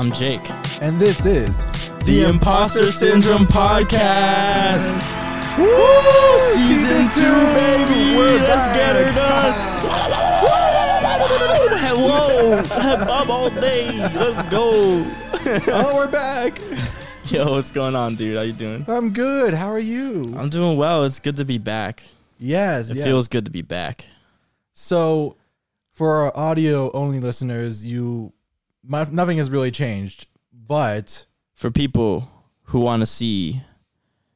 I'm Jake. and this is The Imposter Syndrome Podcast. Woo! Season two, baby. Let's get her done. Hello. I'm all day. Let's go. oh, we're back. Yo, what's going on, dude? How you doing? I'm good. How are you? I'm doing well. It's good to be back. yes, It yes. feels good to be back. so. For our audio only listeners, you my, nothing has really changed, but For people who want to see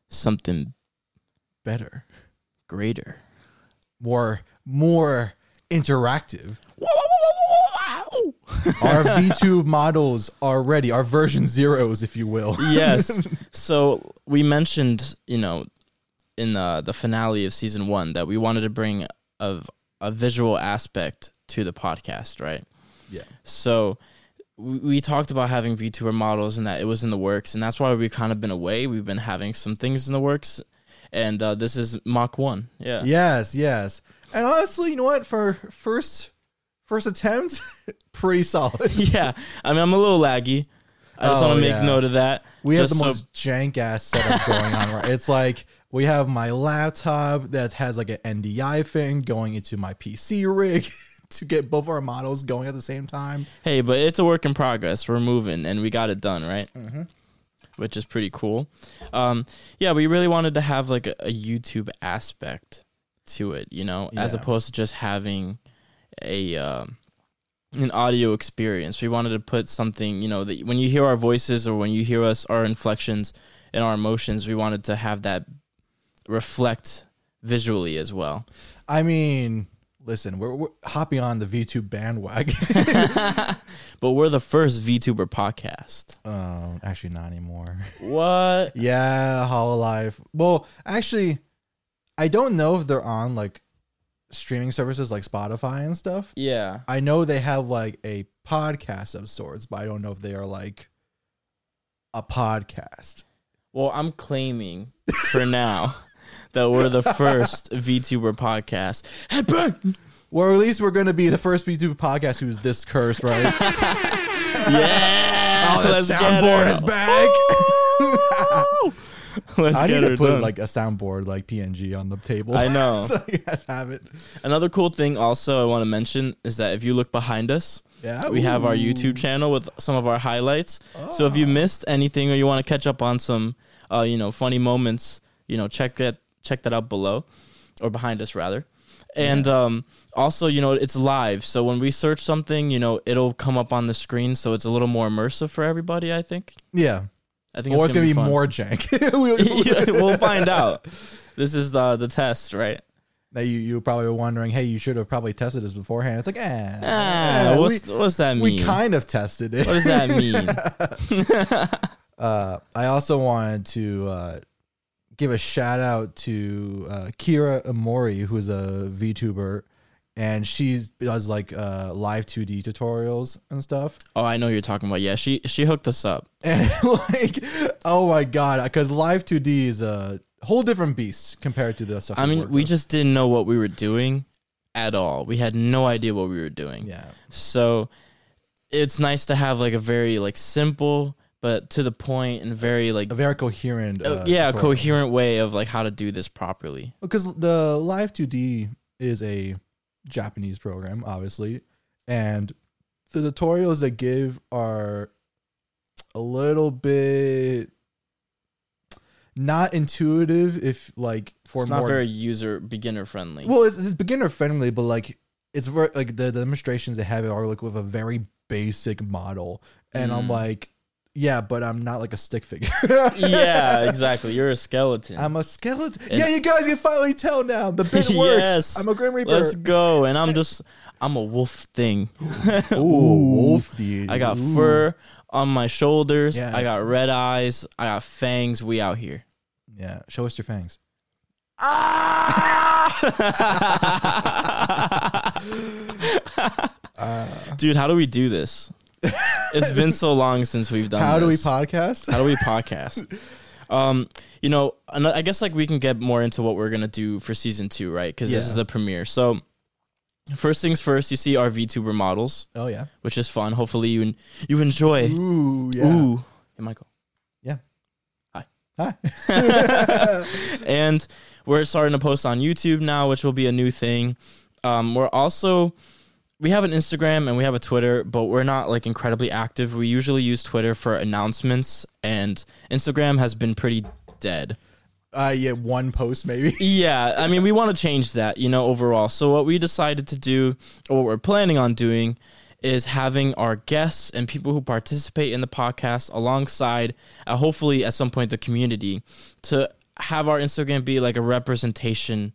something better, greater. more more interactive. our V2 models are ready, our version zeros, if you will. yes. So we mentioned, you know, in the the finale of season one that we wanted to bring a, a visual aspect to the podcast, right? Yeah. So we, we talked about having VTuber models and that it was in the works, and that's why we've kind of been away. We've been having some things in the works, and uh, this is Mach One. Yeah. Yes, yes. And honestly, you know what? For first first attempt, pretty solid. Yeah. I mean, I'm a little laggy. I just Oh, want to make yeah. note of that. We have the so- most jank ass setup going on right. It's like we have my laptop that has like an NDI thing going into my PC rig to get both our models going at the same time. Hey, but it's a work in progress. We're moving, and we got it done, right? Mm-hmm. Which is pretty cool. Um, yeah, we really wanted to have like a, a YouTube aspect to it, you know, as opposed to just having a um, an audio experience. We wanted to put something, you know, that when you hear our voices or when you hear us, our inflections and our emotions, we wanted to have that reflect visually as well. I mean, listen, we're, we're hopping on the V2 bandwagon. But we're the first VTuber podcast. Oh, actually, not anymore. What? Yeah, Hololive. Well, actually, I don't know if they're on like streaming services like Spotify and stuff. Yeah. I know they have like a podcast of sorts, but I don't know if they are like a podcast. Well, I'm claiming for now that we're the first VTuber podcast. Hey, Ben! Or at least we're going to be the first YouTube podcast who's this cursed, right? Yeah! oh, the let's soundboard is back. Let's I need to put done. like a soundboard like PNG on the table. I know. so you guys have it. Another cool thing also I want to mention is that if you look behind us, Yeah. we have our YouTube channel with some of our highlights. So if you Ah. missed anything or you want to catch up on some, uh, you know, funny moments, you know, check that check that out below, or behind us rather. And um, also, you know, it's live. So when we search something, you know, it'll come up on the screen. So it's a little more immersive for everybody. I think. Yeah. I think Or it's going to be fun. more jank. We'll- we'll find out. This is the the test, right? Now you you probably were wondering, hey, you should have probably tested this beforehand. It's like, eh, Ah, eh, what's we, what's that mean? we kind of tested it. what does that mean? Uh, I also wanted to uh, give a shout out to uh, Kira Amori, who's a VTuber. and she does like uh, live 2D tutorials and stuff. Oh, I know who you're talking about. Yeah, she she hooked us up. And like, oh my god, because live 2D is a whole different beast compared to the stuff. I mean, we with. just didn't know what we were doing at all. We had no idea what we were doing. yeah, So it's nice to have like a very like simple but to the point and very like a very coherent. uh, yeah, tutorial. coherent way of like how to do this properly. because the live 2d is a japanese program obviously and the tutorials they give are a little bit not intuitive if like for it's more not very user beginner friendly. well it's, it's beginner friendly but like it's very like the, the demonstrations they have are like with a very basic model and i'm Mm. like yeah but i'm not like a stick figure yeah, exactly. You're a skeleton. I'm a skeleton. And- yeah, you guys can finally tell now. The bit works. Yes. I'm a Grim Reaper. Let's go. And I'm just I'm a wolf thing. Ooh, wolf dude. I got Ooh. fur on my shoulders. Yeah. I got red eyes. I got fangs. We out here. Yeah, show us your fangs. Ah! Dude, how do we do this? It's been so long since we've done How do we podcast? How do we podcast? Um, you know, I guess like we can get more into what we're gonna do for season two, right? Because this is the premiere. So, first things first, you see our VTuber models, oh yeah. which is fun. Hopefully, you you enjoy. Ooh yeah. Ooh, hey Michael. Yeah. Hi. Hi. and we're starting to post on YouTube now, which will be a new thing. Um, we're also we have an Instagram and we have a Twitter, but we're not like incredibly active. We usually use Twitter for announcements, and Instagram has been pretty dead. uh, yeah, one post maybe. Yeah, I mean, we want to change that, you know, overall. So what we decided to do, or what we're planning on doing, is having our guests and people who participate in the podcast alongside, uh, hopefully at some point, the community to have our Instagram be like a representation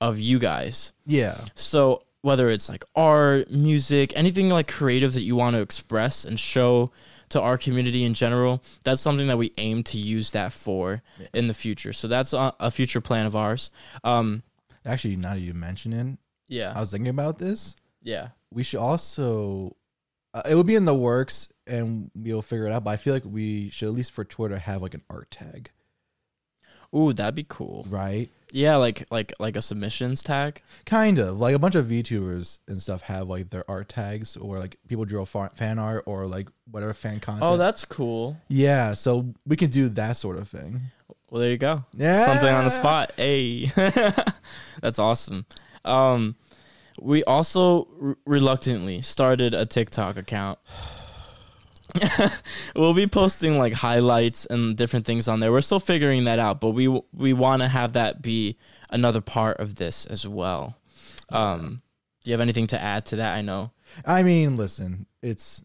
of you guys. yeah. So whether it's like art, music, anything like creative that you want to express and show to our community in general, that's something that we aim to use that for in the future. So that's a, a future plan of ours. Um, Actually, now that you mention it, yeah, I was thinking about this. yeah. We should also. Uh, it will be in the works, and we'll figure it out. But I feel like we should at least for Twitter have like an art tag, Ooh, that'd be cool. right? Yeah, like like like a submissions tag. Kind of like a bunch of VTubers and stuff have like their art tags, or like people draw fa- fan art, or like whatever fan content. Oh, that's cool. yeah. So we can do that sort of thing. Well, there you go. Yeah. Something on the spot. Hey. That's awesome. Um we also r- reluctantly started a TikTok account. we'll be posting like highlights and different things on there. We're still figuring that out, but we we want to have that be another part of this as well. Um do you have anything to add to that? I know. I mean, listen, it's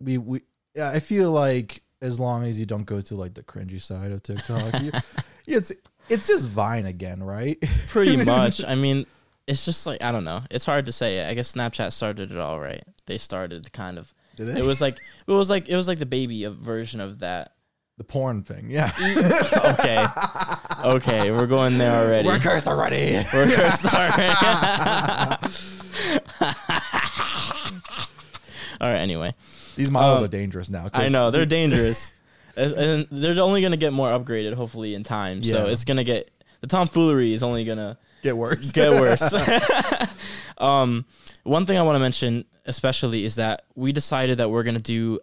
we we. yeah, I feel like as long as you don't go to like the cringy side of TikTok, you, it's it's just Vine again, right? Pretty much. I mean, it's just like I don't know. It's hard to say. I guess Snapchat started it all right. They started kind of. Did they? It was like it was like it was like the baby of version of that. the porn thing, yeah. Okay, okay, we're going there already. We're cursed already. We're cursed already. all right. Anyway, These models Um, are dangerous now. I know they're dangerous, and they're only gonna get more upgraded hopefully in time. So it's gonna get the tomfoolery is only gonna get worse. get worse. um, one thing I want to mention, especially, is that we decided that we're gonna do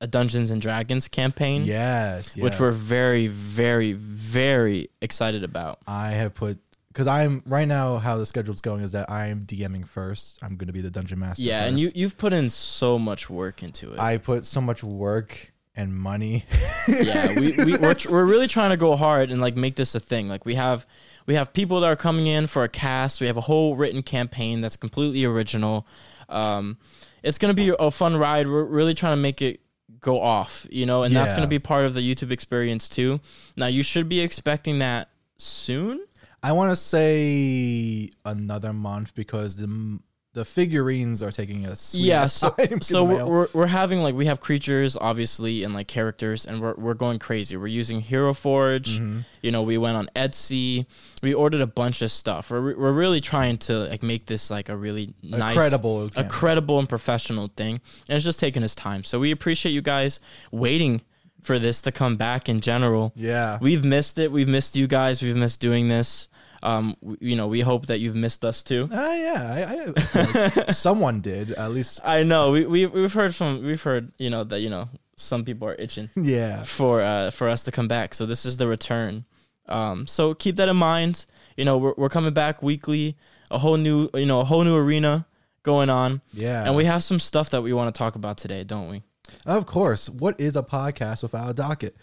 a Dungeons and Dragons campaign, yes, yes. which we're very, very, very excited about. I have put because I'm right now. How the schedule's going is that I'm DMing first. I'm going to be the dungeon master. Yeah, and you you've put in so much work into it. I put so much work and money. yeah, we, we we're, we're really trying to go hard and like make this a thing. Like we have we have people that are coming in for a cast. We have a whole written campaign that's completely original. Um, it's gonna be a fun ride. We're really trying to make it go off, you know, and that's gonna be part of the YouTube experience too. Now you should be expecting that soon. I want to say another month because the the figurines are taking us. yeah so, time. so we're, we're, we're having like we have creatures obviously and like characters and we're, we're going crazy. We're using hero forge. Mm-hmm. you know we went on etsy. We ordered a bunch of stuff. We're, we're really trying to like make this like a really A nice credible a credible and professional thing. And it's just taking us time. So we appreciate you guys waiting for this to come back in general. Yeah. we've missed it. We've missed you guys. We've missed doing this um w- you know we hope that you've missed us too Ah, yeah. I, I, like someone did at least. I know we, we we've heard from we've heard you know that you know some people are itching Yeah. for uh for us to come back. So this is the return. Um, so keep that in mind. You know we're we're coming back weekly, a whole new you know a whole new arena going on, Yeah. and we have some stuff that we want to talk about today, don't we? Of course. What is a podcast without a docket?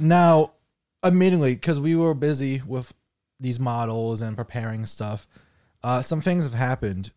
now, admittedly, because we were busy with these models and preparing stuff, uh, some things have happened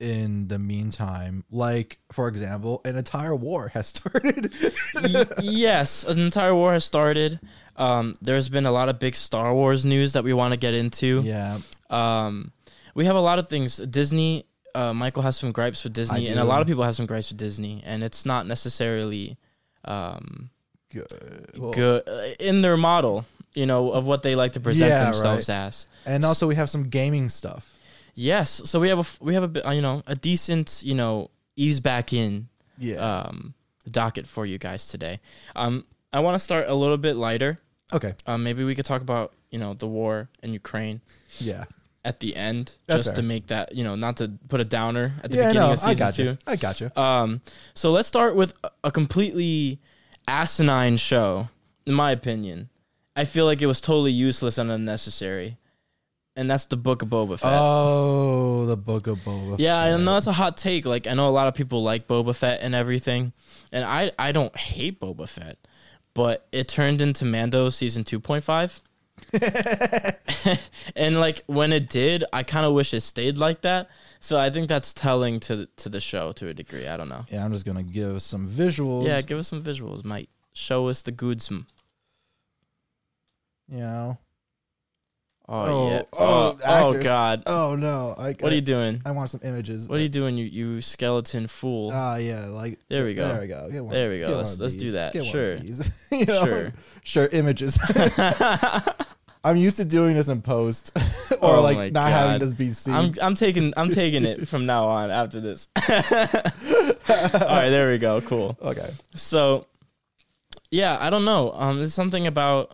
in the meantime. Like, for example, an entire war has started. Y- yes, an entire war has started. Um, there's been a lot of big Star Wars news that we want to get into. yeah. Um, we have a lot of things. Disney, uh, Michael has some gripes with Disney, and a lot of people have some gripes with Disney, and it's not necessarily um, Good. Well, good uh, in their model, you know, of what they like to present Yeah, themselves as. And also, we have some gaming stuff. Yes, so we have a f- we have a bit, uh, you know a decent you know ease back in Yeah. um, docket for you guys today. Um, I want to start a little bit lighter. okay. Um, maybe we could talk about you know the war in Ukraine. Yeah. at the end That's just to fair. make that you know not to put a downer at the Yeah, beginning no, of season I got two. you. I got you. Um, so let's start with a- a completely asinine show, in my opinion. I feel like it was totally useless and unnecessary, and that's the Book of Boba Fett. Oh, the Book of Boba. yeah, I Fett. know that's a hot take. Like I know a lot of people like Boba Fett and everything, and I I don't hate Boba Fett, but it turned into Mando season two point five. and like when it did, I kind of wish it stayed like that. So I think that's telling to to the show to a degree. I don't know. Yeah, I'm just gonna give some visuals. Yeah, give us some visuals, might show us the goods. m- You know. Oh, Oh, yeah. oh, Oh, oh. God. Oh no! I, What are you doing? I want some images. What are you doing, you you skeleton fool? Ah, yeah, like There we go. There we go. Get one, There we go. Let's- let's do that. Get Sure. You know? Sure. sure. Images. I'm used to doing this in post, or Oh like not having this be seen. I'm I'm taking I'm taking it from now on after this. All right, there we go. Cool. okay. So, yeah, I don't know. Um, there's something about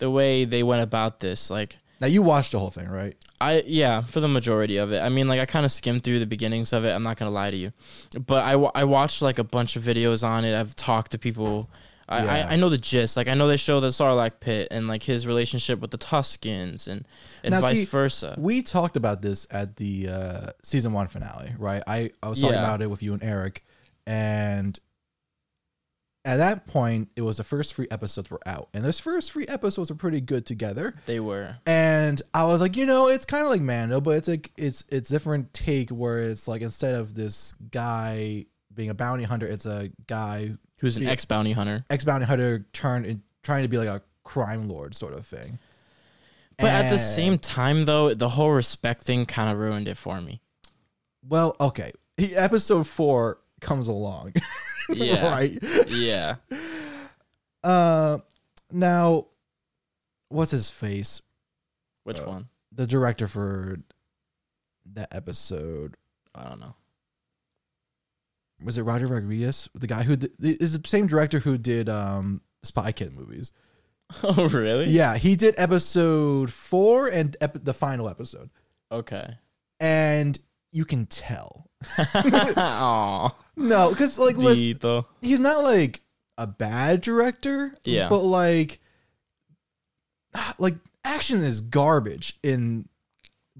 the way they went about this. Like, Now you watched the whole thing, right? I yeah, for the majority of it. I mean, like I kind of skimmed through the beginnings of it. I'm not gonna lie to you, but I, I watched like a bunch of videos on it. I've talked to people. I, Yeah. I, I know the gist. Like I know they show the Sarlacc pit and like his relationship with the Tuskens and and Now, vice see, versa. We talked about this at the uh, season one finale, right? I, I was talking Yeah. about it with you and Eric, and at that point, it was the first three episodes were out, and those first three episodes were pretty good together. They were. And I was like, you know, it's kind of like Mando, but it's like it's it's different take where it's like instead of this guy being a bounty hunter, it's a guy Who's an ex bounty hunter. ex bounty hunter turned in, trying to be like a crime lord sort of thing. But at the same time, though, the whole respect thing kind of ruined it for me. well, okay, He- episode four comes along, Yeah. right? Yeah. Uh, now, what's his face? Which Uh, one? The director for that episode I don't know. was it Roger Rodriguez, the guy who did, is the same director who did um Spy Kid movies. Oh, really? Yeah, he did episode four and ep- the final episode, Okay. and you can tell. No, because like listen, he's not like a bad director. Yeah. but like, like action is garbage in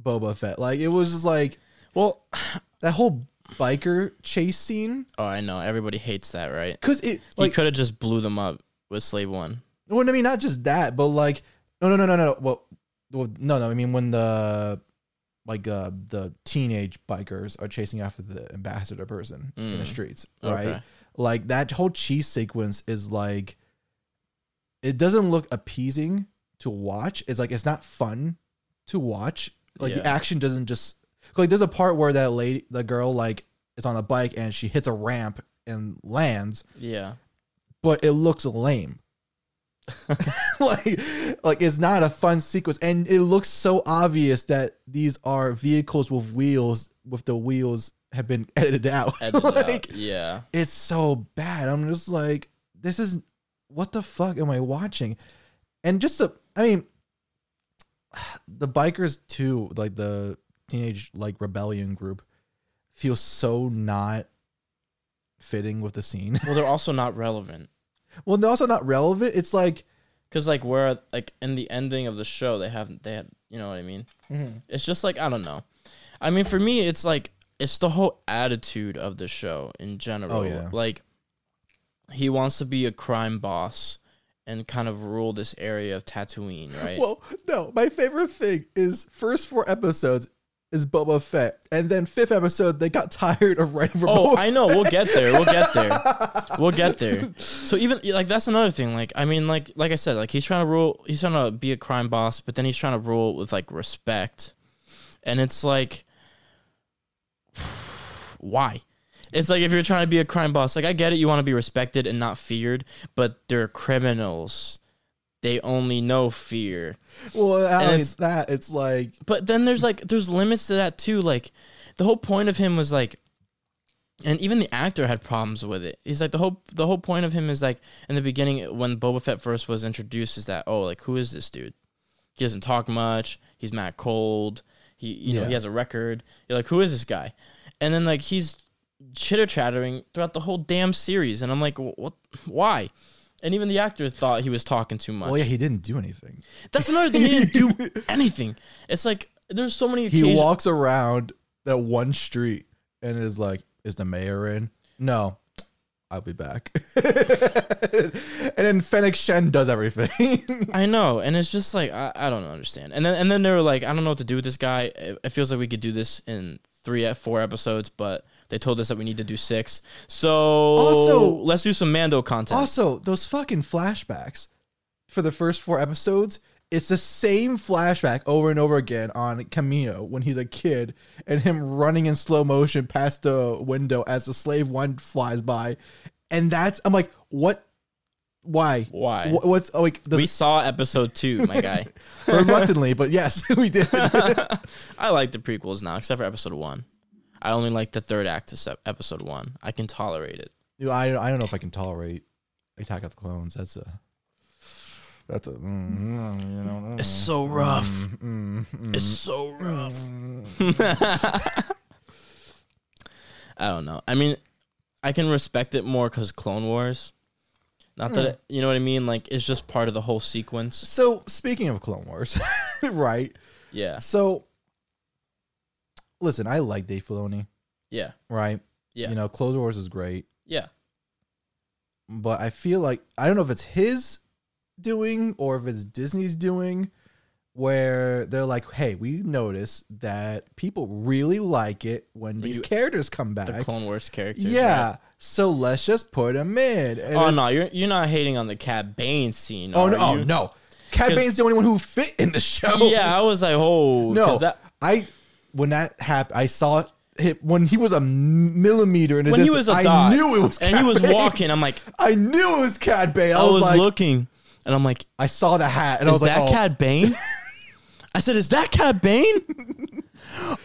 Boba Fett. Like it was just like Well, that whole biker chase scene. oh, I know. Everybody hates that, right? Cause it He could have just blew them up with Slave One. well, I mean not just that, but like no no no no no well, well no no I mean when the like uh the teenage bikers are chasing after the ambassador person in the Mm. streets, Okay. right? Like that whole cheese sequence is like it doesn't look appeasing to watch. It's like it's not fun to watch. Like the action doesn't just Like there's a part where that lady, the girl, like is on a bike and she hits a ramp and lands, Yeah. but it looks lame. like, like it's not a fun sequence, and it looks so obvious that these are vehicles with wheels, with the wheels have been edited out. Edited like out. Yeah. it's so bad. I'm just like, this is what the fuck am I watching? And just I mean, the bikers too, like the teenage like rebellion group, feels so not fitting with the scene. Well, they're also not relevant. Well, they're also not relevant. It's like, Cause like where like in the ending of the show they haven't they had you know what I mean. Mm-hmm. It's just like I don't know. I mean for me it's like it's the whole attitude of the show in general. Oh, yeah. Like he wants to be a crime boss and kind of rule this area of Tatooine, right? well, no, my favorite thing is first four episodes is Boba Fett, and then fifth episode they got tired of writing for Oh, Boba I know. We'll get there. We'll get there. We'll get there. So even like that's another thing. Like I mean, like like I said, like he's trying to rule. He's trying to be a crime boss, but then he's trying to rule with like respect, and it's like, why? It's like if you're trying to be a crime boss, like I get it, you want to be respected and not feared, but they're criminals. They only know fear. Well, not And only it's- that, it's like But then there's like there's limits to that too. Like the whole point of him was like and even the actor had problems with it. He's like the whole the whole point of him is like in the beginning when Boba Fett first was introduced is that oh like who is this dude? He doesn't talk much. He's mad cold. He you know he has a record. You're like who is this guy? And then like he's chitter chattering throughout the whole damn series, and I'm like what? Why? And even the actor thought he was talking too much. well, yeah, he didn't do anything. That's another thing. He didn't do anything. It's like there's so many. He occasions- walks around that one street and is like, "Is the mayor in?" No, I'll be back. and then Fennec Shand does everything. I know, and it's just like I, I don't understand. And then and then they were like, I don't know what to do with this guy. It, it feels like we could do this in three, four episodes, but they told us that we need to do six. So Also- let's do some Mando content. also, those fucking flashbacks for the first four episodes. It's the same flashback over and over again on Kamino when he's a kid and him running in slow motion past the window as the slave one flies by. And that's, I'm like, what? Why? Why? Wh- What's, oh, like, we saw episode two, my guy. reluctantly, but yes, we did. I like the prequels now, except for episode one. I only like the third act of episode one. I can tolerate it. Dude, I, I don't know if I can tolerate Attack of the Clones. That's a that's a mm, you know. It's so rough. mm, mm, It's so rough. mm. I don't know. I mean, I can respect it more because Clone Wars. Not that it, you know what I mean. Like it's just part of the whole sequence. So speaking of Clone Wars, right? Yeah, So listen, I like Dave Filoni, yeah, right? yeah, You know, Clone Wars is great, yeah. but I feel like I don't know if it's his doing or if it's Disney's doing where they're like, "Hey, we notice that people really like it when these you- characters come back." The Clone Wars characters. Yeah. So let's just put them in. And Oh it's- no, you're you're not hating on the Cad Bane scene. Oh are no! Oh you? no! Cad 'Cause- Bane's the only one who fit in the show. Yeah, I was like, oh No. 'cause That, I when that happened, I saw it when he was a millimeter in the when he distance, was a I dot, knew it was. and he was Bane. walking. I'm like, I knew it was Cad Bane. I, I was, was like, looking, and I'm like, I saw the hat, and I is was like, Is that oh. Cad Bane? I said, is that Cad Bane?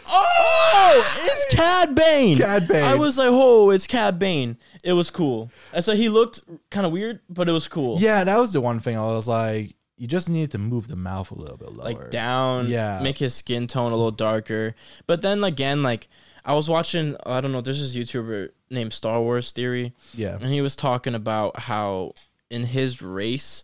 oh, it's Cad Bane. Cad Bane. I was like, oh, it's Cad Bane. It was cool. I said he looked kind of weird, but it was cool. Yeah, that was the one thing. I was like, you just need to move the mouth a little bit lower. like down, Yeah. make his skin tone a little darker. But then again, like I was watching, I don't know, there's this YouTuber named Star Wars Theory, Yeah. and he was talking about how in his race,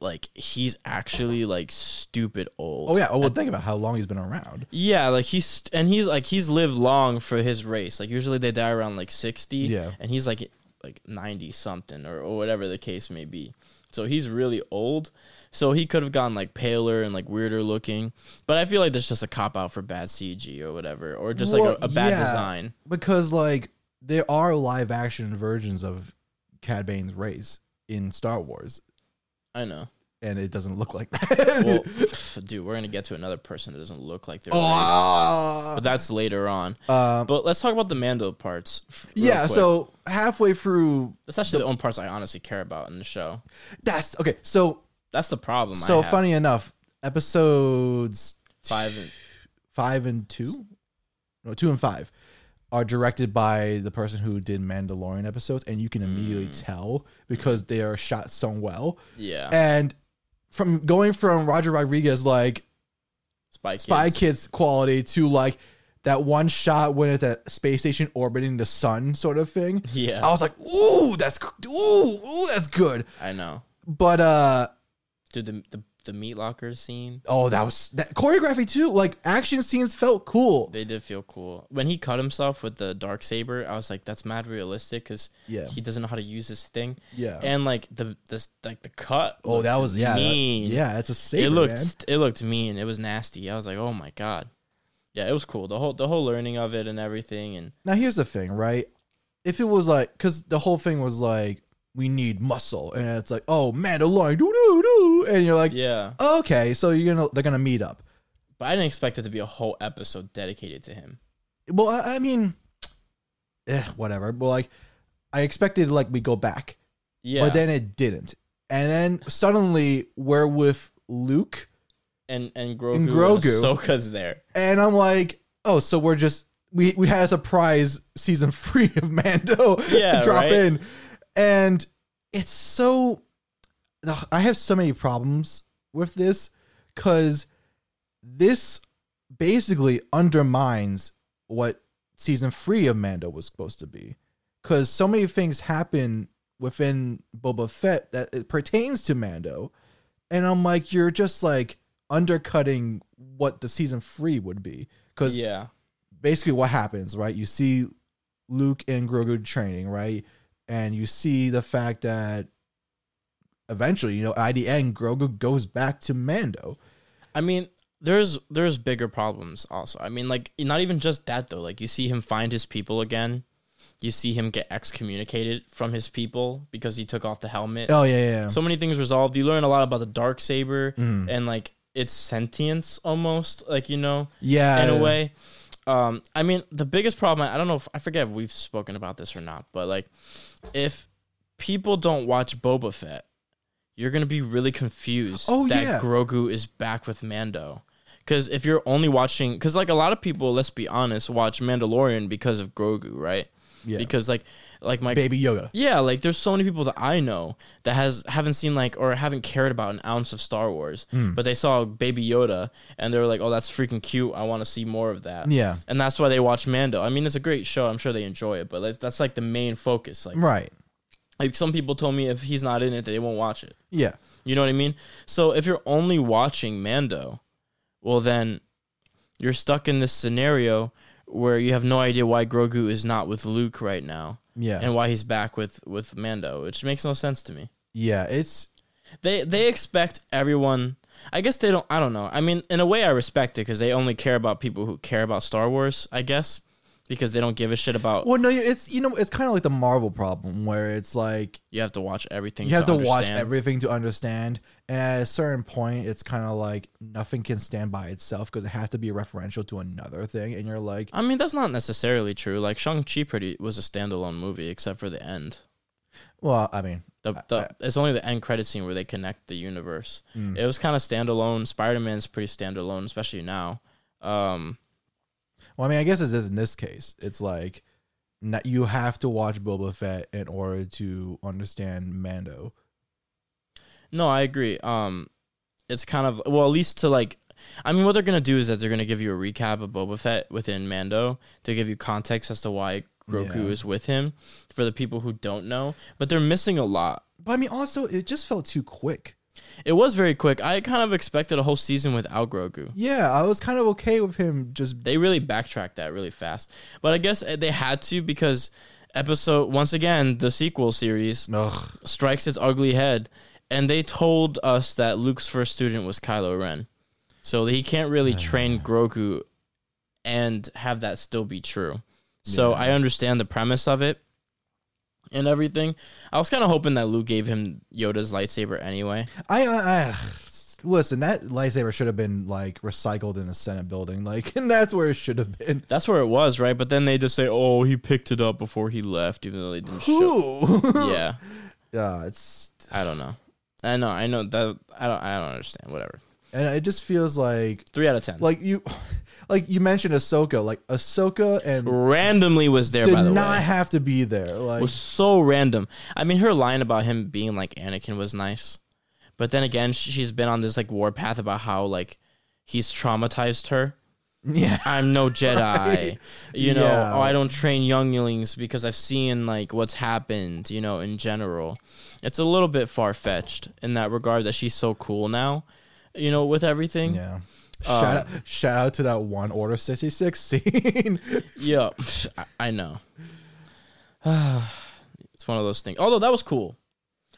like he's actually like stupid old. Oh yeah. Oh well, think about how long he's been around. Yeah, like he's and he's like he's lived long for his race. Like usually they die around like sixty. Yeah. and he's like like ninety something or, or whatever the case may be. So he's really old. So he could have gone like paler and like weirder looking. But I feel like that's just a cop out for bad CG or whatever, or just like a, a bad yeah. design. because like there are live action versions of Cad Bane's race in Star Wars. I know. and it doesn't look like that. Well, pff, dude, we're gonna get to another person that doesn't look like they're oh, ah. but that's later on. Um, But let's talk about the Mando parts. yeah. quick. So halfway through, that's actually the only parts I honestly care about in the show. that's okay. So That's the problem. I so funny enough, episodes Five and- five and two, no, two and five are directed by the person who did Mandalorian episodes, and you can immediately Mm. tell because they are shot so well. Yeah, And from going from Roger Rodriguez like Spy Kids. Spy Kids quality to like that one shot when it's a space station orbiting the sun sort of thing. Yeah, I was like, ooh, that's ooh, ooh, that's good. I know. But uh Dude, the the, the meat locker scene. oh, that was that choreography too. Like action scenes felt cool. They did feel cool when he cut himself with the dark saber. I was like, "That's mad realistic," because Yeah. he doesn't know how to use this thing. Yeah. and like the this like the cut. oh, that was yeah, that- yeah, it's a saber, it looked man. it looked mean. It was nasty. I was like, "Oh my god." Yeah, it was cool. The whole the whole learning of it and everything, and Now here's the thing, right? If it was like, because the whole thing was like, we need muscle, and it's like, oh, Mandalorian, doo doo doo, and you're like, yeah. okay, so you're gonna they're gonna meet up. But I didn't expect it to be a whole episode dedicated to him. Well, I, I mean, eh, whatever. But like, I expected like we go back, Yeah, but then it didn't, and then suddenly we're with Luke, and and Grogu, And Grogu. and. Ahsoka's there. and I'm like, oh, so we're just we we had a surprise season three of Mando Yeah, drop right? in, and it's so. I have so many problems with this because this basically undermines what season three of Mando was supposed to be, because so many things happen within Boba Fett that it pertains to Mando, and I'm like, you're just like undercutting what the season three would be, because Yeah, basically what happens, right? You see Luke and Grogu training, right? And you see the fact that eventually, you know, at the end, Grogu goes back to Mando. I mean, there's there's bigger problems also. I mean, like not even just that though. Like you see him find his people again. You see him get excommunicated from his people because he took off the helmet. Oh yeah, yeah. So many things resolved. You learn a lot about the dark saber Mhm. and like its sentience almost, like you know, yeah, in a way. Um, I mean, the biggest problem, I don't know if I forget if we've spoken about this or not, but like, if people don't watch Boba Fett, you're gonna be really confused Oh, that yeah. Grogu is back with Mando. Because if you're only watching, because like a lot of people, let's be honest, watch Mandalorian because of Grogu, right? Yeah. Because like, like my Baby Yoda. yeah, like there's so many people that I know that has haven't seen like or haven't cared about an ounce of Star Wars, Hmm. but they saw Baby Yoda and they were like, "Oh, that's freaking cute. I want to see more of that." Yeah. and that's why they watch Mando. I mean, it's a great show. I'm sure they enjoy it, but that's, that's like the main focus. Like, Right. like some people told me if he's not in it, they won't watch it. Yeah. You know what I mean? So if you're only watching Mando, well then you're stuck in this scenario where you have no idea why Grogu is not with Luke right now Yeah. and why he's back with with Mando, which makes no sense to me. yeah. It's They they expect everyone. I guess they don't. I don't know. I mean, in a way, I respect it because they only care about people who care about Star Wars. I guess because they don't give a shit about. well, no, it's you know, it's kind of like the Marvel problem where it's like You have to watch everything. you have to, watch everything to understand, and at a certain point, it's kind of like nothing can stand by itself because it has to be referential to another thing, and you're like, I mean, that's not necessarily true. Like Shang Chi, pretty was a standalone movie except for the end. well, I mean, The, the, I- it's only the end credit scene where they connect the universe. Mm. It was kind of standalone. Spider Man's pretty standalone, especially now. Um, Well, I mean, I guess it is in this case. It's like not, you have to watch Boba Fett in order to understand Mando. No, I agree. Um, it's kind of well, at least to like, I mean, what they're gonna do is that they're gonna give you a recap of Boba Fett within Mando to give you context as to why Grogu Yeah. is with him for the people who don't know. But they're missing a lot. But I mean, also, it just felt too quick. It was very quick. I kind of expected a whole season without Grogu. Yeah, I was kind of okay with him just. They really backtracked that really fast. But I guess uh, they had to because episode once again the sequel series Ugh. strikes its ugly head, and they told us that Luke's first student was Kylo Ren, so he can't really train Grogu and have that still be true. So Yeah. I understand the premise of it. And everything. I was kind of hoping that Luke gave him Yoda's lightsaber anyway. I, I, I listen. That lightsaber should have been like recycled in a Senate building, like, and that's where it should have been. That's where it was, right? But then they just say, "Oh, he picked it up before he left," even though they didn't show. Who? Yeah, yeah, it's I don't know. I know, I know that I don't, I don't understand. Whatever. and it just feels like Three out of ten. like you, like you mentioned Ahsoka, like Ahsoka and randomly was there. by did the not way, have to be there. Like, was so random. I mean, her line about him being like Anakin was nice, but then again, sh- she's been on this like warpath about how like he's traumatized her. yeah, I'm no Jedi. Right. You know, Yeah. oh, I don't train younglings because I've seen like what's happened, you know, in general. It's a little bit far fetched in that regard that she's so cool now, you know, with everything. yeah. Shout Um, out, shout out to that one Order sixty six scene. Yeah, I, I know. it's one of those things. Although that was cool.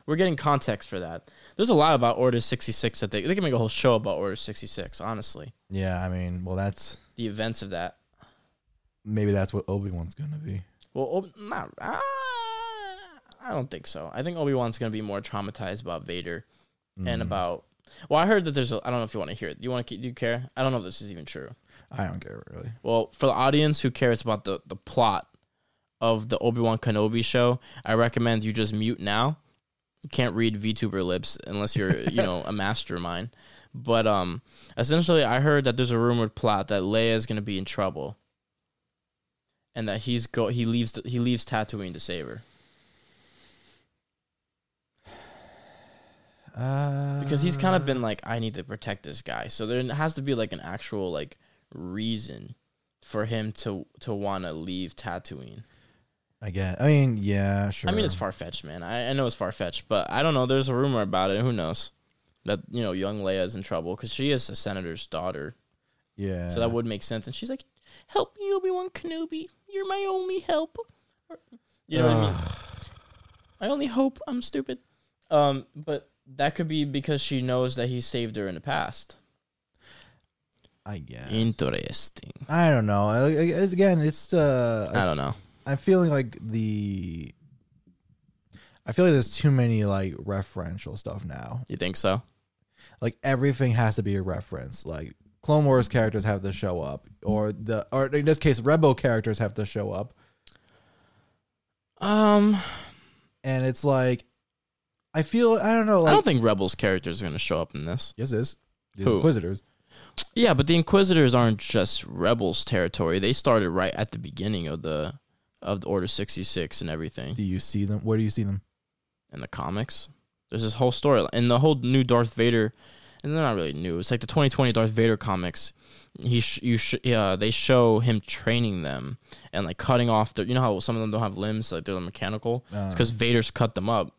We're getting context for that. There's a lot about Order 66 that they, they can make a whole show about Order 66, honestly. yeah, I mean, well, that's The events of that. maybe that's what Obi Wan's gonna be. Well, not. Uh, I don't think so. I think Obi Wan's gonna be more traumatized about Vader Mm. and about. Well, I heard that there's. A, I don't know if you want to hear it. Do you want to? Do you care? I don't know if this is even true. I don't care really. Well, for the audience who cares about the the plot of the Obi Wan Kenobi show, I recommend you just mute now. You can't read VTuber lips unless you're you know a mastermind. But um, essentially, I heard that there's a rumored plot that Leia is gonna be in trouble, and that he's go he leaves he leaves Tatooine to save her Uh, because he's kind of been like I need to protect this guy. So there has to be like an actual like reason for him to to want to leave Tatooine. I get. I mean, yeah, sure. I mean, it's far fetched, man. I, I know it's far fetched, but I don't know. There's a rumor about it. Who knows? That you know, young Leia's in trouble because she is a senator's daughter, Yeah. so that would make sense. And she's like, "Help me, Obi Wan Kenobi. You're my only help." You know what I mean? I only hope I'm stupid. Um, but that could be because she knows that he saved her in the past. I guess. Interesting. I don't know. I- I- Again, it's uh, I don't know. I'm feeling like the. I feel like there's too many like referential stuff now. You think so? Like everything has to be a reference. Like Clone Wars characters have to show up, or the or in this case, Rebel characters have to show up, Um, and it's like, I feel I don't know. Like I don't think Rebels characters are going to show up in this. yes, is these Who? Inquisitors. Yeah, but the Inquisitors aren't just Rebels territory. They started right at the beginning of the of the Order sixty six and everything Do you see them? Where do you see them? in the comics. There's this whole story and the whole new Darth Vader, and they're not really new. It's like the 2020 Darth Vader comics. He sh- you sh- yeah they show him training them and like cutting off the you know how some of them don't have limbs like they're mechanical. Uh, It's because Vader's cut them up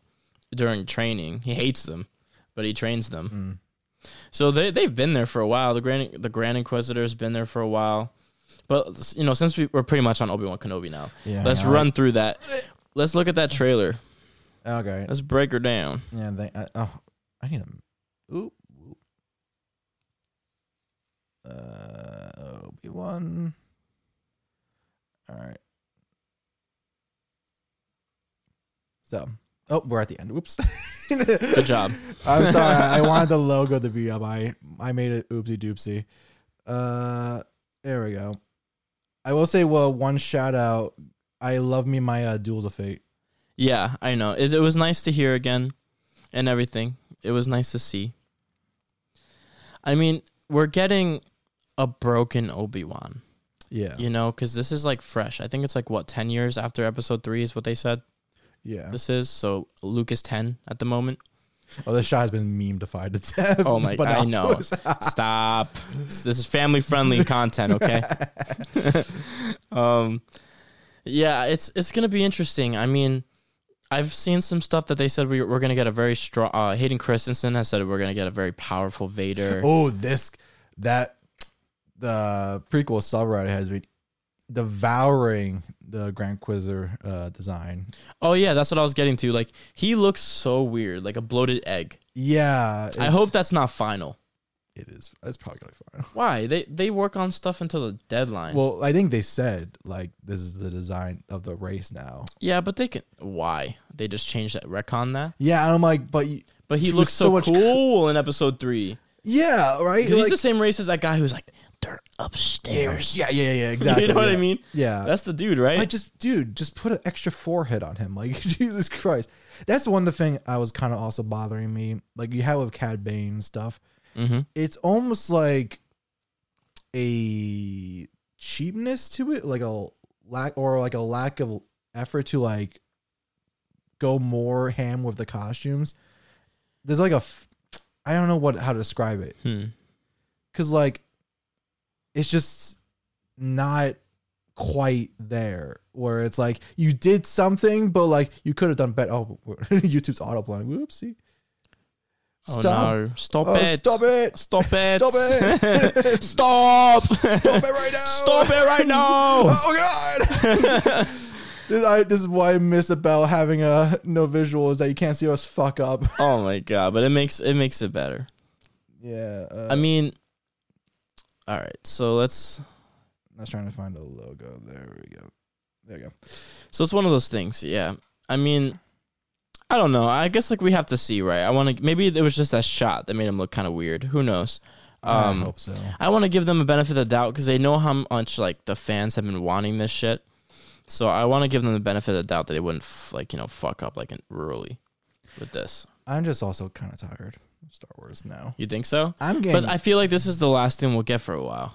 during training. He hates them, but he trains them. Mm. So they they've been there for a while. The Grand the Grand Inquisitor's been there for a while. But you know, since we, we're pretty much on Obi Wan Kenobi now, Yeah, let's I know. run through that. Let's look at that trailer. Okay. Let's break her down. Yeah. They, I, oh, I need a. Oop. oop. Uh, Obi Wan. All right. So, oh, we're at the end. Oops. Good job. I'm sorry. I wanted the logo to be up. I I made it oopsie doopsie. Uh, there we go. I will say, well, one shout out. I love me my uh, Duels of Fate. Yeah, I know. It, it was nice to hear again, and everything. It was nice to see. I mean, we're getting a broken Obi Wan. Yeah, You know, because this is like fresh. I think it's like what ten years after Episode Three is what they said. Yeah. This is so Luke is ten at the moment. Oh, this shot has been meme-defied to death. Oh my- I know. Stop. This is family friendly content, okay? um yeah, it's it's going to be interesting. I mean, I've seen some stuff that they said we, we're going to get a very strong uh Hayden Christensen has said we're going to get a very powerful Vader. oh, this that the prequel subreddit has been devouring the Grand Inquisitor uh, design. Oh yeah, that's what I was getting to. Like he looks so weird, like a bloated egg. Yeah, I hope that's not final. it is. It's probably gonna be fine. Why? They they work on stuff until the deadline. Well, I think they said like this is the design of the race now. yeah, but they can. Why? They just changed that retcon that. Yeah, and I'm like, but But he, He looks so, so cool in episode three. yeah, right. He's the same race as that guy who's like, they're upstairs. yeah, yeah, yeah, exactly. you know what I mean? Yeah, That's the dude, right? I just, dude, just put an extra forehead on him. Like, Jesus Christ. That's one of the thing I was kind of also bothering me. Like, you have with Cad Bane stuff. mm-hmm. It's almost like a cheapness to it, like a lack or like a lack of effort to like go more ham with the costumes. There's like a, f- I don't know what how to describe it Hmm. because like it's just not quite there where it's like you did something but like you could have done better oh youtube's autoplaying whoopsie Oh, stop no. Stop Oh, it. stop it Stop it. Stop it. Stop. stop it right now Stop it right now. oh god this, I, this is what i miss about having a no visual is that you can't see us fuck up oh my god, but it makes it makes it better. yeah uh, I mean, all right. So let's. i was trying to find a logo there we go there we go So it's one of those things. Yeah. I mean, I don't know. I guess like we have to see, right? I want to. Maybe it was just that shot that made him look kind of weird. Who knows? i Um, hope so I want to give them a benefit of the doubt because they know how much like the fans have been wanting this shit. So I want to give them the benefit of the doubt that they wouldn't f- like you know fuck up like early with this. i'm just also kind of tired star wars now You think so? i'm getting But I feel like this is the last thing we'll get for a while.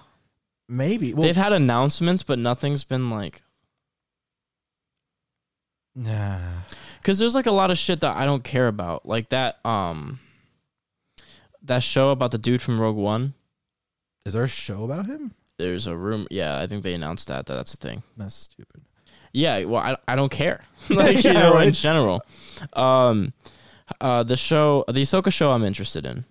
maybe well They've had announcements, but nothing's been like Nah. because there's like a lot of shit that I don't care about, like that um that show about the dude from Rogue One. Is there a show about him? There's a room. Yeah, I think they announced that. that that's the thing. That's stupid. Yeah, well, I, I don't care. like you Yeah, know, in general. Um, uh, the show, the Ahsoka show, I'm interested in.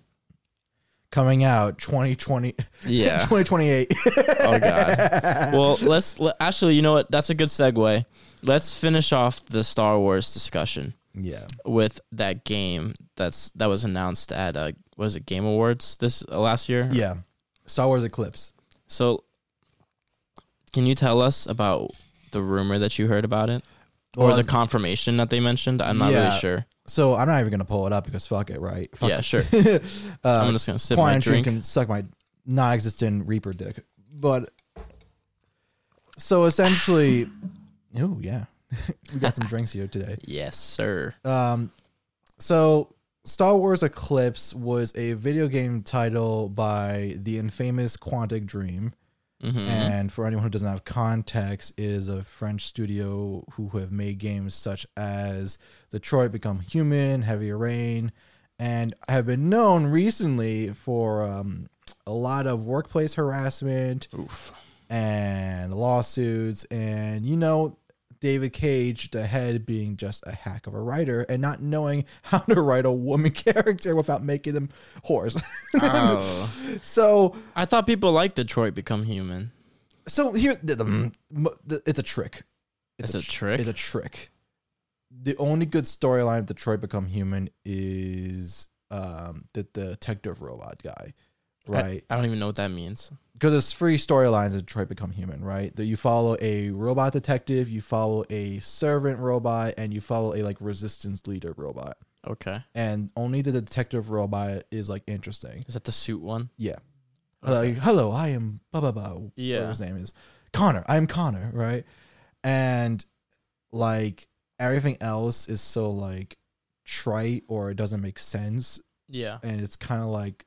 Coming out 2020 Yeah. 2028. oh god. Well, let's let, actually. You know what? That's a good segue. Let's finish off the Star Wars discussion yeah. with that game that's that was announced at uh, what is it Game Awards this uh, last year? Yeah. Star Wars Eclipse. So, can you tell us about the rumor that you heard about it, or the confirmation that they mentioned? I'm not Yeah. really sure. So I'm not even gonna pull it up because fuck it, right? Fuck Yeah, it. sure. uh, I'm just gonna sip my drink. can suck my non-existent Reaper dick. But so essentially, oh yeah, we got some drinks here today. Yes, sir. Um, so Star Wars Eclipse was a video game title by the infamous Quantic Dream. Hmm And for anyone who doesn't have context, it is a French studio who have made games such as Detroit Become Human, Heavy Rain, and have been known recently for um, a lot of workplace harassment Oof. and lawsuits. And, you know, David Cage, the head, being just a hack of a writer and not knowing how to write a woman character without making them whores. Oh. so I thought people like Detroit Become Human. So here, the, the, the, it's a trick. It's a trick? It's a trick. The only good storyline of Detroit Become Human is um, the, the detective robot guy, I- right? I, don't even know what that means. Because there's three storylines Detroit Become Human, right? That you follow a robot detective, you follow a servant robot, and you follow a like resistance leader robot. Okay. And only the detective robot is like interesting. Is that the suit one? Yeah. Okay. Like, hello, I am blah blah blah. Yeah. His name is. Connor. I am Connor, right? And like everything else is so like trite or it doesn't make sense. Yeah. And it's kind of like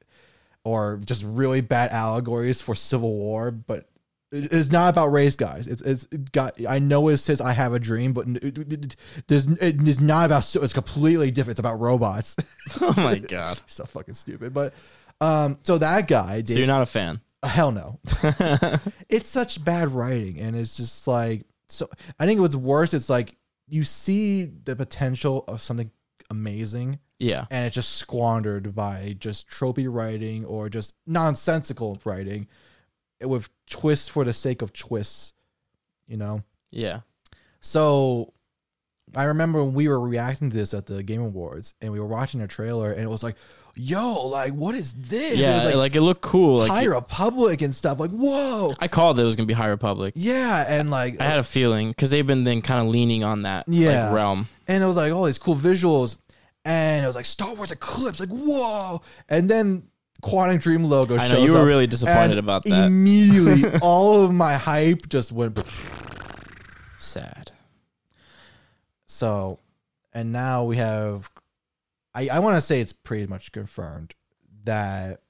or just really bad allegories for Civil War, but it's not about race, guys. It's it's it got. I know it says I have a dream, but it, it, it, there's it is not about. so It's completely different. It's about robots. oh my god. so fucking stupid. But um, so that guy So you're not a fan. hell no. it's such bad writing and it's just like so i think what's worse it's like you see the potential of something amazing yeah. and it's just squandered by just tropey writing or just nonsensical writing with twists for the sake of twists you know Yeah. so I remember when we were reacting to this at the Game Awards and we were watching a trailer and it was like, yo, like what is this? yeah, It was, like, it looked cool. Like High Republic and stuff. Like whoa, I called it was gonna be High Republic. yeah, and like I had a feeling because they've been then kind of leaning on that Yeah. like, realm. and it was like all these cool visuals, and it was like Star Wars Eclipse, like whoa, and then Quantic Dream logo. I know, you were really disappointed about that. Immediately, all of my hype just went. Sad. So, and now we have, I, I want to say it's pretty much confirmed that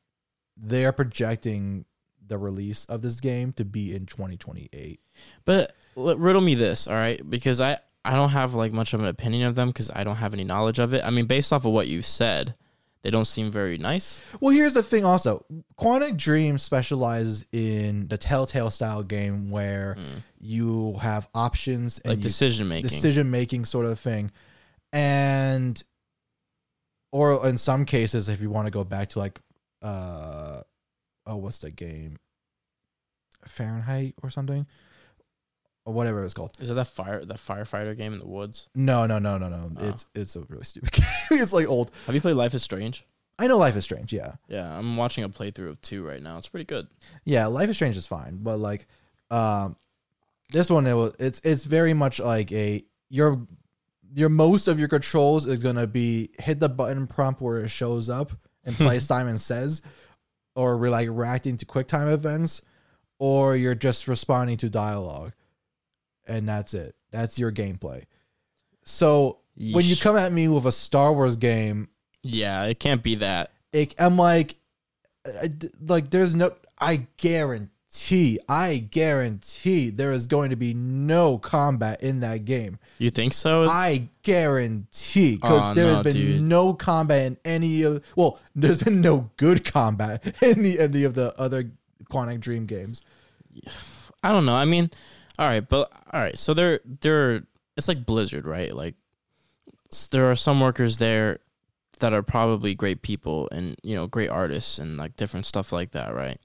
they are projecting the release of this game to be in 2028. But riddle me this, all right? Because I I don't have like much of an opinion of them because I don't have any knowledge of it. I mean, based off of what you said, they don't seem very nice. Well, here's the thing also Quantic Dream specializes in the Telltale style game where you have options and. Like decision making. decision making sort of thing. And or in some cases, if you want to go back to like uh oh what's the game? Fahrenheit or something? Or whatever was called. Is it that fire that firefighter game in the woods? No, no, no, no, no. Oh. It's it's a really stupid game. it's like old. Have you played Life is Strange? I know Life is Strange, yeah. Yeah, I'm watching a playthrough of two right now. It's pretty good. Yeah, Life is Strange is fine, but like, um, this one it was it's it's very much like a your your most of your controls is gonna be hit the button prompt where it shows up and play Simon Says, or we're like reacting to QuickTime events, or you're just responding to dialogue, and that's it. That's your gameplay. So when you come at me with a Star Wars game Yeah, it can't be that. it, I'm like, I like there's no. I guarantee, I guarantee there is going to be no combat in that game. You think so? I guarantee because Oh, there has no, been dude. no combat in any of. Well, there's been no good combat in the any of the other Quantic Dream games. I don't know. I mean, all right, but all right. So they're they're it's like Blizzard, right? Like there are some workers there that are probably great people and you know great artists and like different stuff like that, right?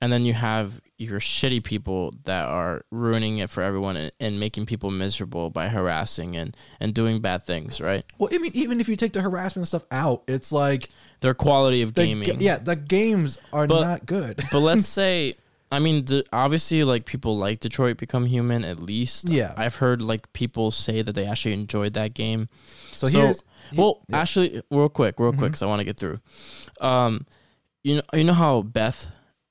And then you have your shitty people that are ruining it for everyone and, and making people miserable by harassing and and doing bad things, right? Well, I mean, even if you take the harassment stuff out, it's like Their quality of the, gaming, ga- yeah, the games are But- not good. but let's say I mean d- obviously like people like Detroit become human at least. Yeah. I've heard like people say that they actually enjoyed that game. So, here's well, yeah. actually real quick, real quick Mhm. cuz I want to get through. Um you know you know how Beth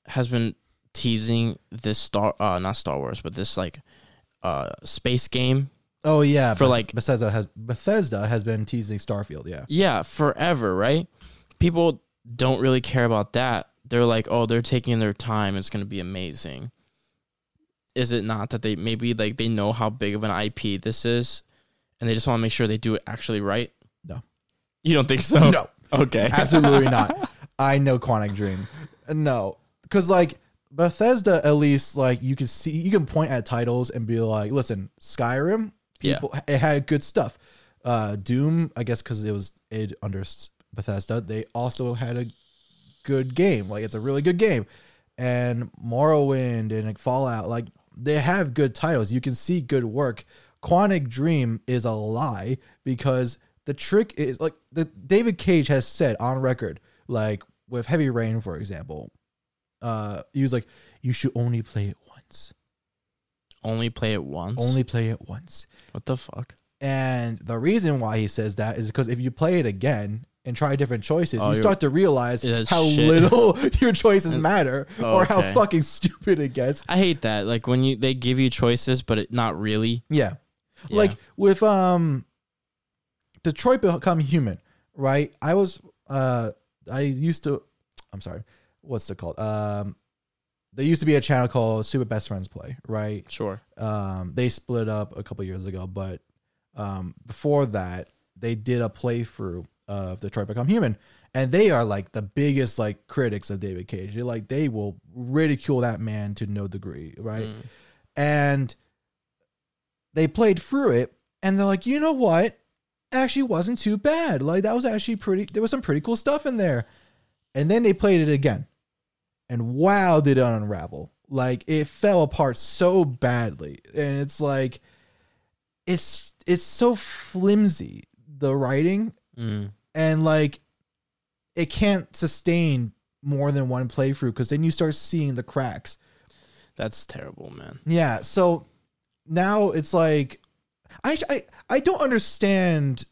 has been teasing this Star uh not Star Wars, but this like uh space game oh yeah, for, Beth- like- Bethesda has Bethesda has been teasing Starfield. Yeah. Yeah, forever, right? People don't really care about that. They're like, oh, they're taking their time. It's going to be amazing. Is it not that they maybe like they know how big of an IP this is and they just want to make sure they do it actually right? No. You don't think so? No. Okay. Absolutely not. I know Quantic Dream. No, because like Bethesda, at least like you can see, you can point at titles and be like, "Listen, Skyrim, Yeah. people, it had good stuff. Uh, Doom, I guess because it was it under Bethesda, they also had a good game. Like it's a really good game, and Morrowind and like, Fallout, like they have good titles. You can see good work. Quantic Dream is a lie because the trick is like the David Cage has said on record, like with Heavy Rain, for example, uh, he was like, "You should only play it once. Only play it once. Only play it once." What the fuck? And the reason why he says that is because if you play it again and try different choices, Oh, you start to realize how shit. little your choices matter Oh, or how okay. fucking stupid it gets. I hate that. Like when you they give you choices but it not really. Yeah. Yeah. Like with um Detroit Become Human, right? I was uh I used to I'm sorry, what's it called? Um there used to be a channel called Super Best Friends Play, right? Sure. Um they split up a couple years ago, but um before that they did a playthrough of Detroit Become Human. And they are like the biggest like critics of David Cage. They're like they will ridicule that man to no degree, right? Mm. and they played through it and they're like you know what it actually wasn't too bad like that was actually pretty there was some pretty cool stuff in there and then they played it again and wow did it unravel like it fell apart so badly and it's like it's it's so flimsy the writing Mm. And like it can't sustain more than one playthrough because then you start seeing the cracks. That's terrible, man. Yeah, so now it's like I I I don't understand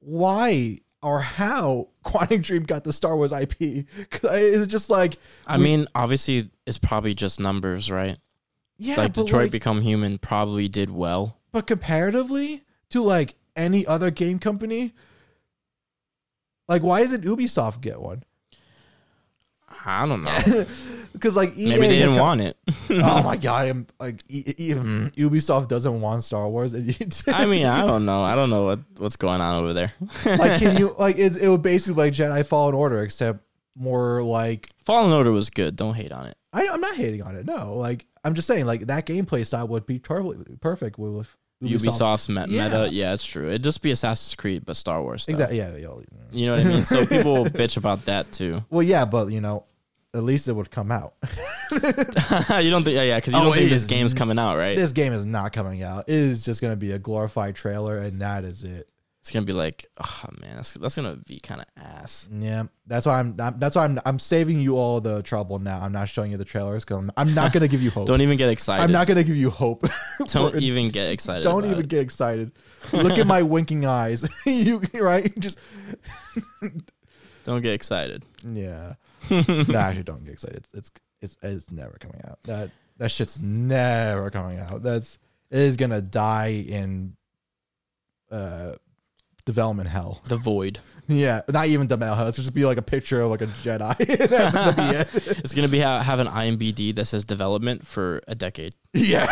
why or how Quantic Dream got the Star Wars IP. It's just like I we- mean, obviously, it's probably just numbers, right? yeah, like Detroit like, Become Human probably did well. but comparatively to like any other game company, like why doesn't Ubisoft get one? I don't know. Because like EA Maybe they didn't got- want it. oh my god! I'm like e- e- mm, Ubisoft doesn't want Star Wars. I mean, I don't know. I don't know what, what's going on over there. like, can you like it? It would basically be like Jedi Fallen Order, except more like Fallen Order was good. Don't hate on it. I, I'm not hating on it. No, like I'm just saying, like that gameplay style would be totally perfect with, with Ubisoft's, met- yeah. meta, yeah, it's true. It'd just be Assassin's Creed, but Star Wars. Stuff. Exactly. Yeah, yeah. You know what I mean? So people will bitch about that too. Well, yeah, but you know, at least it would come out. you don't think? Yeah, yeah, because you Oh, don't think this is game's coming out, right? this game is not coming out. It is just going to be a glorified trailer, and that is it. It's gonna be like, oh man, that's that's gonna be kind of ass. Yeah, that's why I'm. I'm- That's why I'm. I'm saving you all the trouble now. I'm not showing you the trailers because I'm, I'm not going to give you hope. Don't even get excited. I'm not going to give you hope. Don't even get excited. Don't even it. get excited. Look at my winking eyes. you right? Just Don't get excited. yeah. no, actually, don't get excited. It's, it's it's it's never coming out. That that shit's never coming out. That's it is gonna die in uh development hell. The void. Yeah, not even development hell. It's just be like a picture of like a Jedi. That's gonna be it. It's gonna be ha- have an IMBD that says development for a decade. Yeah.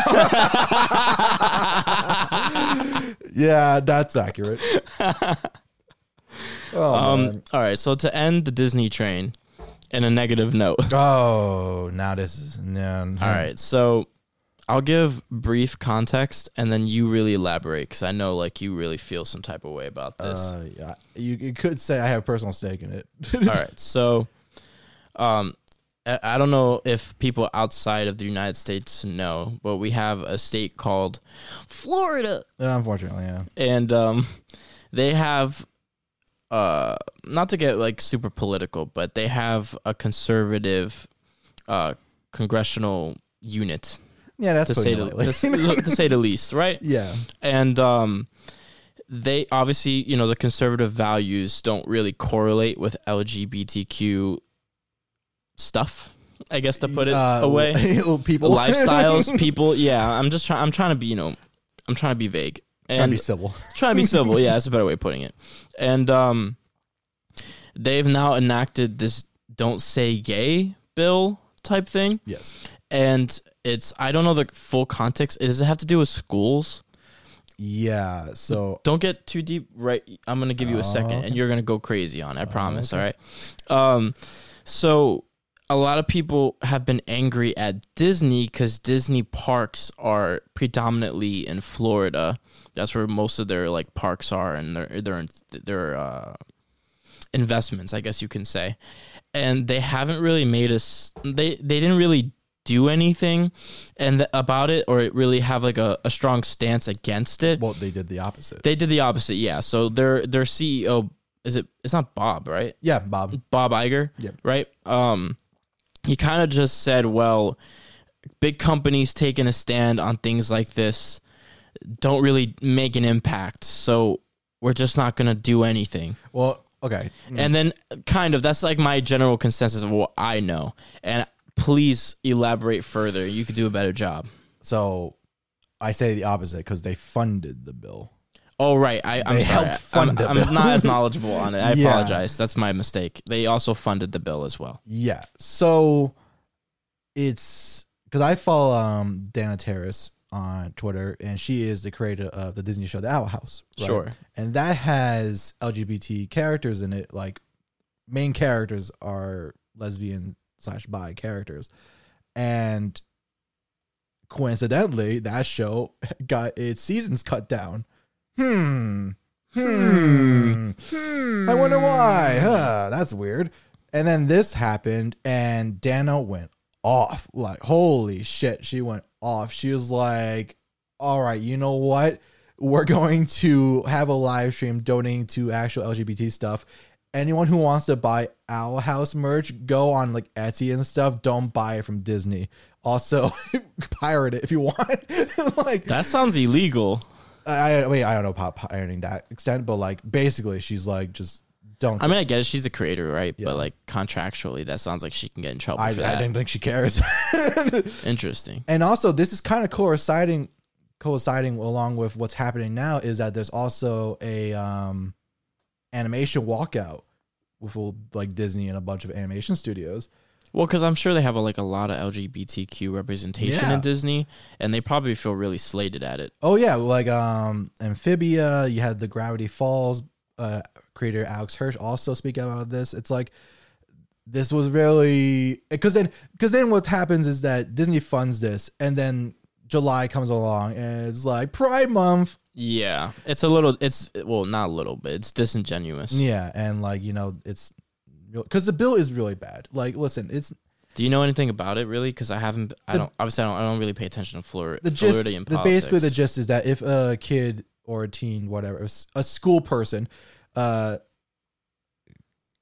yeah, that's accurate. Oh, Um. man. All right. So to end the Disney train, in a negative note. oh, now this is no. All right. So I'll give brief context, and then you really elaborate because I know like you really feel some type of way about this. Uh, yeah, you, you could say I have personal stake in it. All right. So, um, I I don't know if people outside of the United States know, but we have a state called Florida, Yeah, Unfortunately, yeah. and um, they have, uh, not to get like super political, but they have a conservative, uh, congressional unit Yeah, that's to say the, to, say- to say the least, right? yeah. and um they obviously you know the conservative values don't really correlate with lgbtq stuff i guess to put it Uh, away people lifestyles people yeah i'm just trying i'm trying to be you know i'm trying to be vague Trying to and be civil. trying to be civil yeah that's a better way of putting it and um they've now enacted this don't say gay bill type thing Yes. and it's i don't know the full context. Does it have to do with schools? Yeah. So don't get too deep right? I'm gonna give you a second Oh, and you're gonna go crazy on it i promise okay. all right? Um so a lot of people have been angry at disney because disney parks are predominantly in florida. That's where most of their like parks are and their their their uh investments i guess you can say. And they haven't really made us they they didn't really do anything and th- about it or really have like a, a strong stance against it well, they did the opposite. they did the opposite, yeah. So their their CEO is it? It's not Bob, right? yeah, Bob. Bob Iger, Yep. right? Um, he kind of just said, "Well, big companies taking a stand on things like this don't really make an impact, so we're just not gonna do anything." Well, okay. And then, kind of, that's like my general consensus of what I know. And please elaborate further. You could do a better job. So I say the opposite because they funded the bill. Oh right, I, sorry. helped fund I'm, I'm not as knowledgeable on it. I Yeah. apologize. That's my mistake. They also funded the bill as well. Yeah. So it's because I follow um, Dana Terrace on Twitter, and she is the creator of the Disney show The Owl House. right? Sure. And that has LGBT characters in it. Like main characters are lesbian slash bi characters, and coincidentally, that show got its seasons cut down. Hmm. Hmm. I wonder why. Huh, that's weird. And then this happened, and Dana went off. Like, holy shit, she went off. She was like, all right, you know what? We're going to have a live stream donating to actual LGBT stuff. Anyone who wants to buy Owl House merch, go on like Etsy and stuff. Don't buy it from Disney. Also, pirate it if you want. like That sounds illegal. I, I mean, I don't know about pirating that extent, but like basically, she's like just don't. I mean, I get it. She's the creator, right? Yeah. But like contractually, that sounds like she can get in trouble I, for I didn't think she cares. Interesting. and also, this is kind of coinciding, coinciding along with what's happening now is that there's also a um, animation walkout with like Disney and a bunch of animation studios. Well, because I'm sure they have a, like a lot of LGBTQ representation Yeah. in Disney, and they probably feel really slated at it. Oh yeah, like um Amphibia, you had the Gravity Falls uh creator Alex Hirsch also speak about this. It's like this was really because then because then what happens is that Disney funds this and then July comes along and it's like Pride Month. Yeah, it's a little. It's well, not a little bit. It's disingenuous. Yeah, and like, you know, it's because the bill is really bad. Like, listen, it's Do you know anything about it really? Because I haven't. I The- don't. Obviously, I don't. I don't really pay attention to Florida. the gist the, basically the gist is that if a kid or a teen whatever a school person uh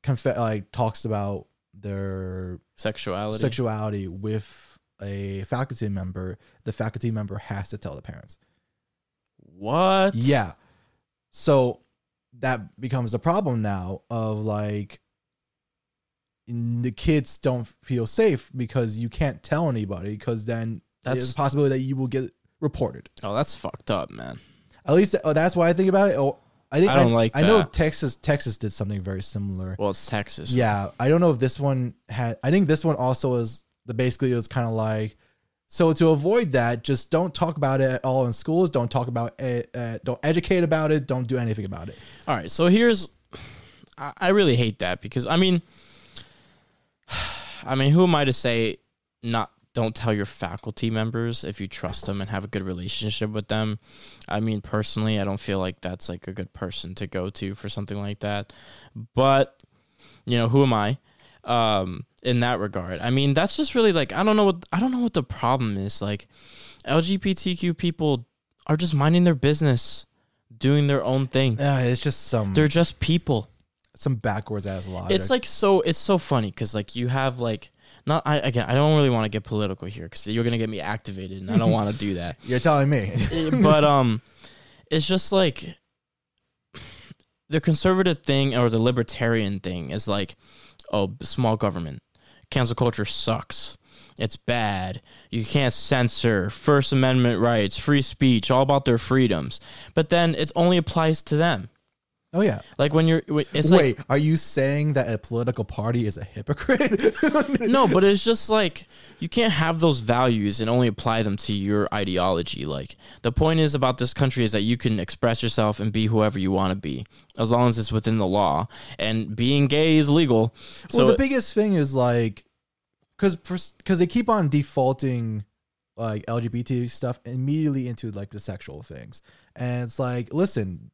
conf- like talks about their sexuality. sexuality with a faculty member the faculty member has to tell the parents what? yeah so that becomes the problem now of like the kids don't feel safe because you can't tell anybody because then there's That's- a possibility that you will get reported Oh, that's fucked up, man. At least oh, that's why I think about it. Oh, I think I don't like I know. Texas. Texas did something very similar. Well, it's Texas. yeah, I don't know if this one had. I think this one also was the basically it was kind of like. So to avoid that, just don't talk about it at all in schools. Don't talk about it. Uh, don't educate about it. Don't do anything about it. All right. So here's. I I really hate that because I mean, I mean, who am I to say not? Don't tell your faculty members if you trust them and have a good relationship with them. I mean, personally, I don't feel like that's like a good person to go to for something like that. But you know, who am I? Um, in that regard, I mean, that's just really like I don't know what I don't know what the problem is. Like, LGBTQ people are just minding their business, doing their own thing. Yeah, it's just some They're just people. some backwards ass logic. It's like so. It's so funny because like you have like not. I again. I don't really want to get political here because you're gonna get me activated, and I don't want to do that. you're telling me. Eh, but um, it's just like the conservative thing or the libertarian thing is like, oh, small government, cancel culture sucks. It's bad. You can't censor First Amendment rights, free speech, all about their freedoms. But then it only applies to them. Oh yeah. Like when you're, it's like Wait, are you saying that a political party is a hypocrite? no, but it's just like you can't have those values and only apply them to your ideology. Like the point is about this country is that you can express yourself and be whoever you want to be, as long as it's within the law. And being gay is legal. So well, the biggest thing is like, because because they keep on defaulting like LGBT stuff immediately into like the sexual things, and it's like, listen,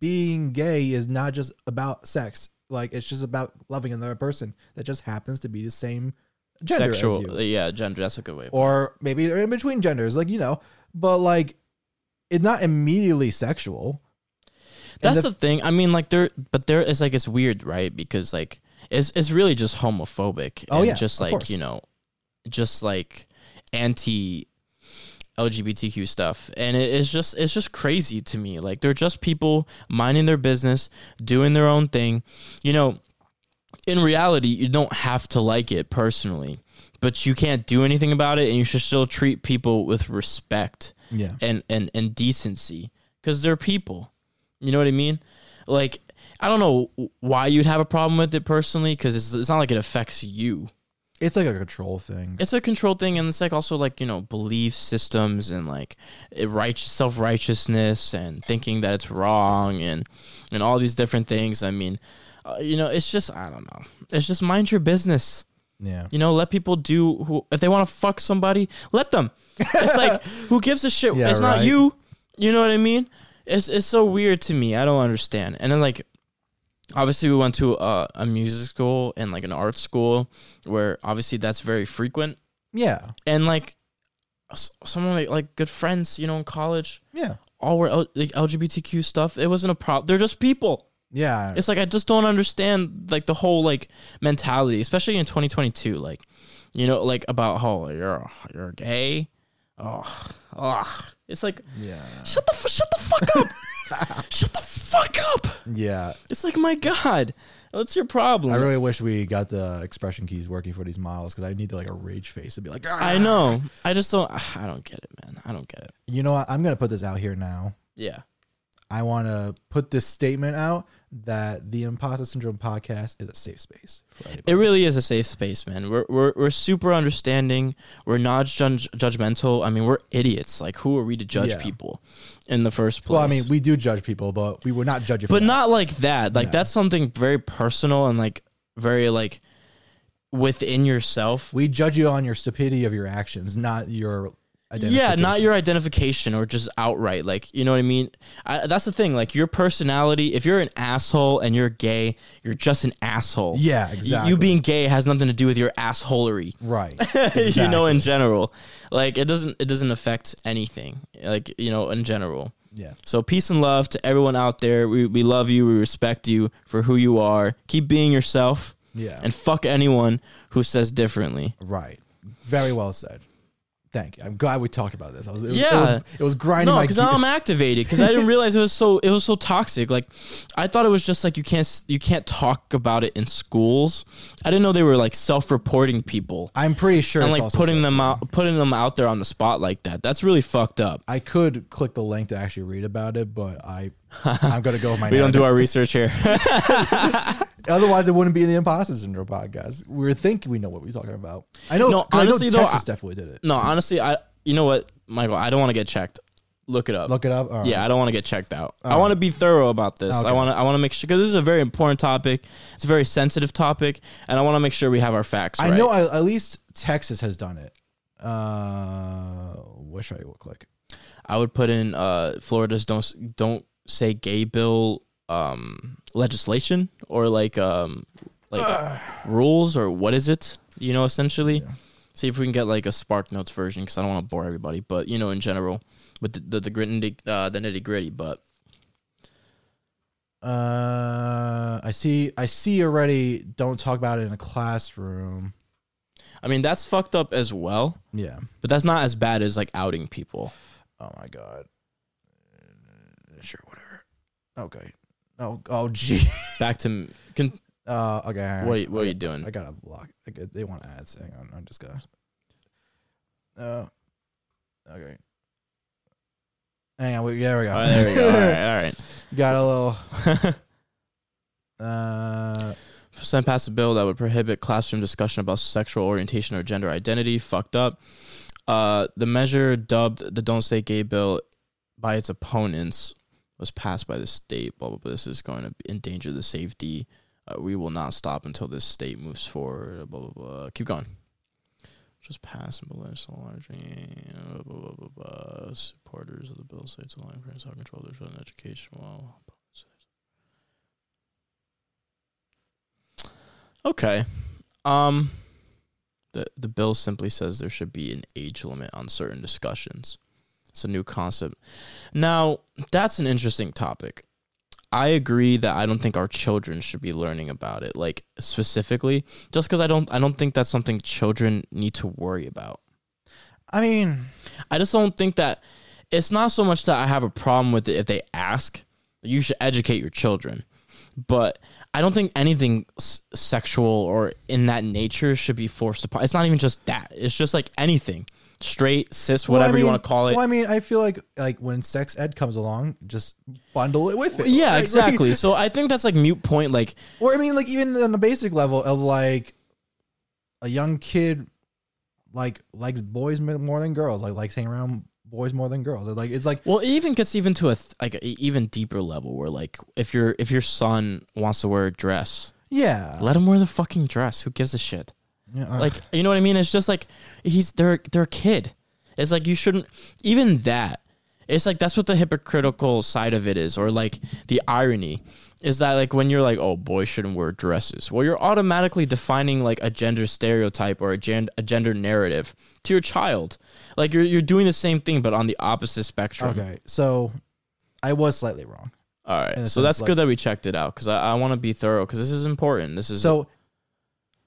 being gay is not just about sex. Like it's just about loving another person that just happens to be the same gender sexual, as you, yeah, gender. That's a good way. Or maybe they're in between genders, like you know. But like, it's not immediately sexual. That's the- the, thing. I mean, like there, but there is like it's weird, right? Because like it's it's really just homophobic. Oh, and yeah, just like you know, just like anti LGBTQ stuff, and it, it's just it's just crazy to me. Like they're just people minding their business, doing their own thing. You know, in reality, you don't have to like it personally, but you can't do anything about it, and you should still treat people with respect Yeah. and and and decency because they're people. You know what I mean? Like I don't know why you'd have a problem with it personally because it's, it's not like it affects you. It's like a control thing. It's a control thing, and it's like also like you know belief systems and like right self righteousness and thinking that it's wrong and and all these different things. I mean, uh, you know, it's just I don't know. It's just mind your business. Yeah. You know, let people do who if they want to fuck somebody, let them. It's like who gives a shit? Yeah, it's not you. You know what I mean? It's it's so weird to me. I don't understand. And then like obviously we went to a, a music school and like an art school where obviously that's very frequent. Yeah. And like s- some of my like good friends, you know, in college, Yeah. all were L- like LGBTQ stuff. It wasn't a problem. They're just people. Yeah. It's like I just don't understand like the whole like mentality, especially in 2022. Like, you know, like about how you're you're gay. Oh, oh. It's like yeah. shut the f- shut the fuck up. shut the fuck up. Yeah. It's like my god, what's your problem? I really wish we got the expression keys working for these models because I need to like a rage face to be like, I "Ah!" know. I just don't. I don't get it, man. I don't get it. You know what? I'm gonna put this out here now. Yeah. I want to put this statement out that the Imposter Syndrome podcast is a safe space for. It really is a safe space, man. We're we're we're super understanding. We're not judge, judgmental. I mean, we're idiots. Like, who are we to judge Yeah. people in the first place? well, I mean, we do judge people, but we would not judge but that. not like that. Like No. that's something very personal and like very like within yourself. We judge you on your stupidity of your actions, not your. Yeah, not your identification or just outright. Like, you know what I mean? I, that's the thing. Like, your personality, if you're an asshole and you're gay, you're just an asshole. Yeah, exactly. You being gay has nothing to do with your assholery. right. you know, in general. Like, it doesn't it doesn't affect anything. Like, you know, in general. Yeah. So peace and love to everyone out there. We, we love you. We respect you for who you are. Keep being yourself. Yeah. And fuck anyone who says differently. Right. Very well said. Thank you. I'm glad we talked about this. I was, it was, Yeah. It was, it was grinding No, my because now I'm activated because I didn't realize it was so it was so toxic. Like, I thought it was just like you can't you can't talk about it in schools. I didn't know they were like self-reporting people I'm pretty sure and like putting them out putting them out there on the spot like that. That's really fucked up. I could click the link to actually read about it, but I I'm gonna go with my. We don't do our research here. Otherwise, it wouldn't be in the Imposter Syndrome podcast. We think we know what we're talking about. I know. No, 'cause I know honestly, though, Texas I- definitely did it. no, honestly, I you know what, Michael, I don't want to get checked. Look it up. Look it up. All right. Yeah, I don't want to get checked out. I want to be thorough about this. Okay. I want to. I want to make sure because this is a very important topic. It's a very sensitive topic, and I want to make sure we have our facts. I right. know. I, at least Texas has done it. Uh, what should I click? I would put in uh, Florida's don't don't say gay bill um, legislation or like um, like rules or what is it? You know, essentially. Yeah. See if we can get like a Spark Notes version because I don't want to bore everybody, but you know, in general, with the the, the gritty uh, the nitty gritty. But Uh, I see. I see already. Don't talk about it in a classroom. I mean, that's fucked up as well. Yeah. But that's not as bad as like outing people. Oh my god. Okay. Oh. Oh. Gee. Back to can, Uh. Okay. right. what? are you- What are you doing? I gotta block. I they want ads. Hang on. I'm just gonna. Uh. Okay. Hang on. We, there we go. All right, there we go. All right, all right. Got a little. Uh. Sent past a bill that would prohibit classroom discussion about sexual orientation or gender identity. Fucked up. Uh, the measure dubbed the "Don't Say Gay" bill by its opponents was passed by the state. Blah blah. blah. This is going to endanger the safety. Uh, we will not stop until this state moves forward. Blah blah blah. Keep going. Just pass and below so largely. Blah, blah, blah, blah, blah. Supporters of the bill say it's allowing parents to control their children's education. Well, Okay. Um the the bill simply says there should be an age limit on certain discussions. It's a new concept. Now, that's an interesting topic. I agree that I don't think our children should be learning about it like specifically just cuz I don't I don't think that's something children need to worry about. I mean. I just don't think that it's not so much that I have a problem with it if they ask. You should educate your children. But I don't think anything s- sexual or in that nature should be forced upon. It's not even just that. It's just like anything. Straight, cis, well, I whatever you want to call it. Well, I mean, I feel like like when sex ed comes along, just bundle it with it. yeah, Like, exactly. So I think that's like mute point. Like, Or I mean, like even on the basic level of like a young kid, like likes boys more than girls, like likes hanging around boys more than girls. Like it's like well, it even gets even to a th- like a even deeper level where like if your if your son wants to wear a dress, yeah, let him wear the fucking dress. Who gives a shit? Yeah, like you know what I mean? It's just like he's they're they're a kid. It's like you shouldn't even that. It's like that's what the hypocritical side of it is, or like the irony is that like when you're like, oh, boys shouldn't wear dresses. Well, you're automatically defining like a gender stereotype or a, gen- a gender narrative to your child. Like you're you're doing the same thing, but on the opposite spectrum. okay. So I was slightly wrong. All right. So that's like- good that we checked it out because I, I want to be thorough because this is important. This is So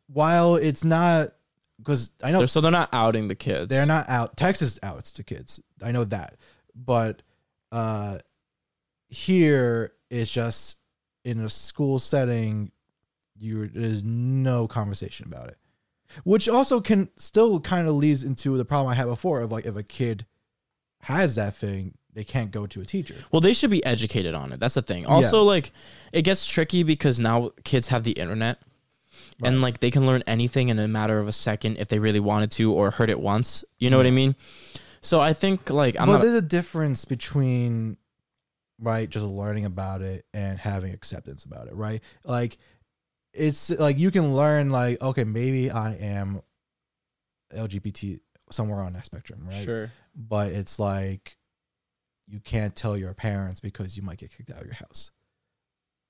while it's not because I know they're, so they're not outing the kids. they're not out Texas outs to kids. I know that. But uh here it's just in a school setting you there's no conversation about it. Which also can still kind of leads into the problem I had before of like if a kid has that thing, they can't go to a teacher. Well, they should be educated on it. That's the thing. Also, like, it gets tricky because now kids have the internet. And like they can learn anything in a matter of a second if they really wanted to or heard it once. You know what I mean? So I think like I'm well, not there's a difference between right just learning about it and having acceptance about it, right? Like it's like you can learn like okay, maybe I am LGBT somewhere on that spectrum, right? sure. But it's like you can't tell your parents because you might get kicked out of your house.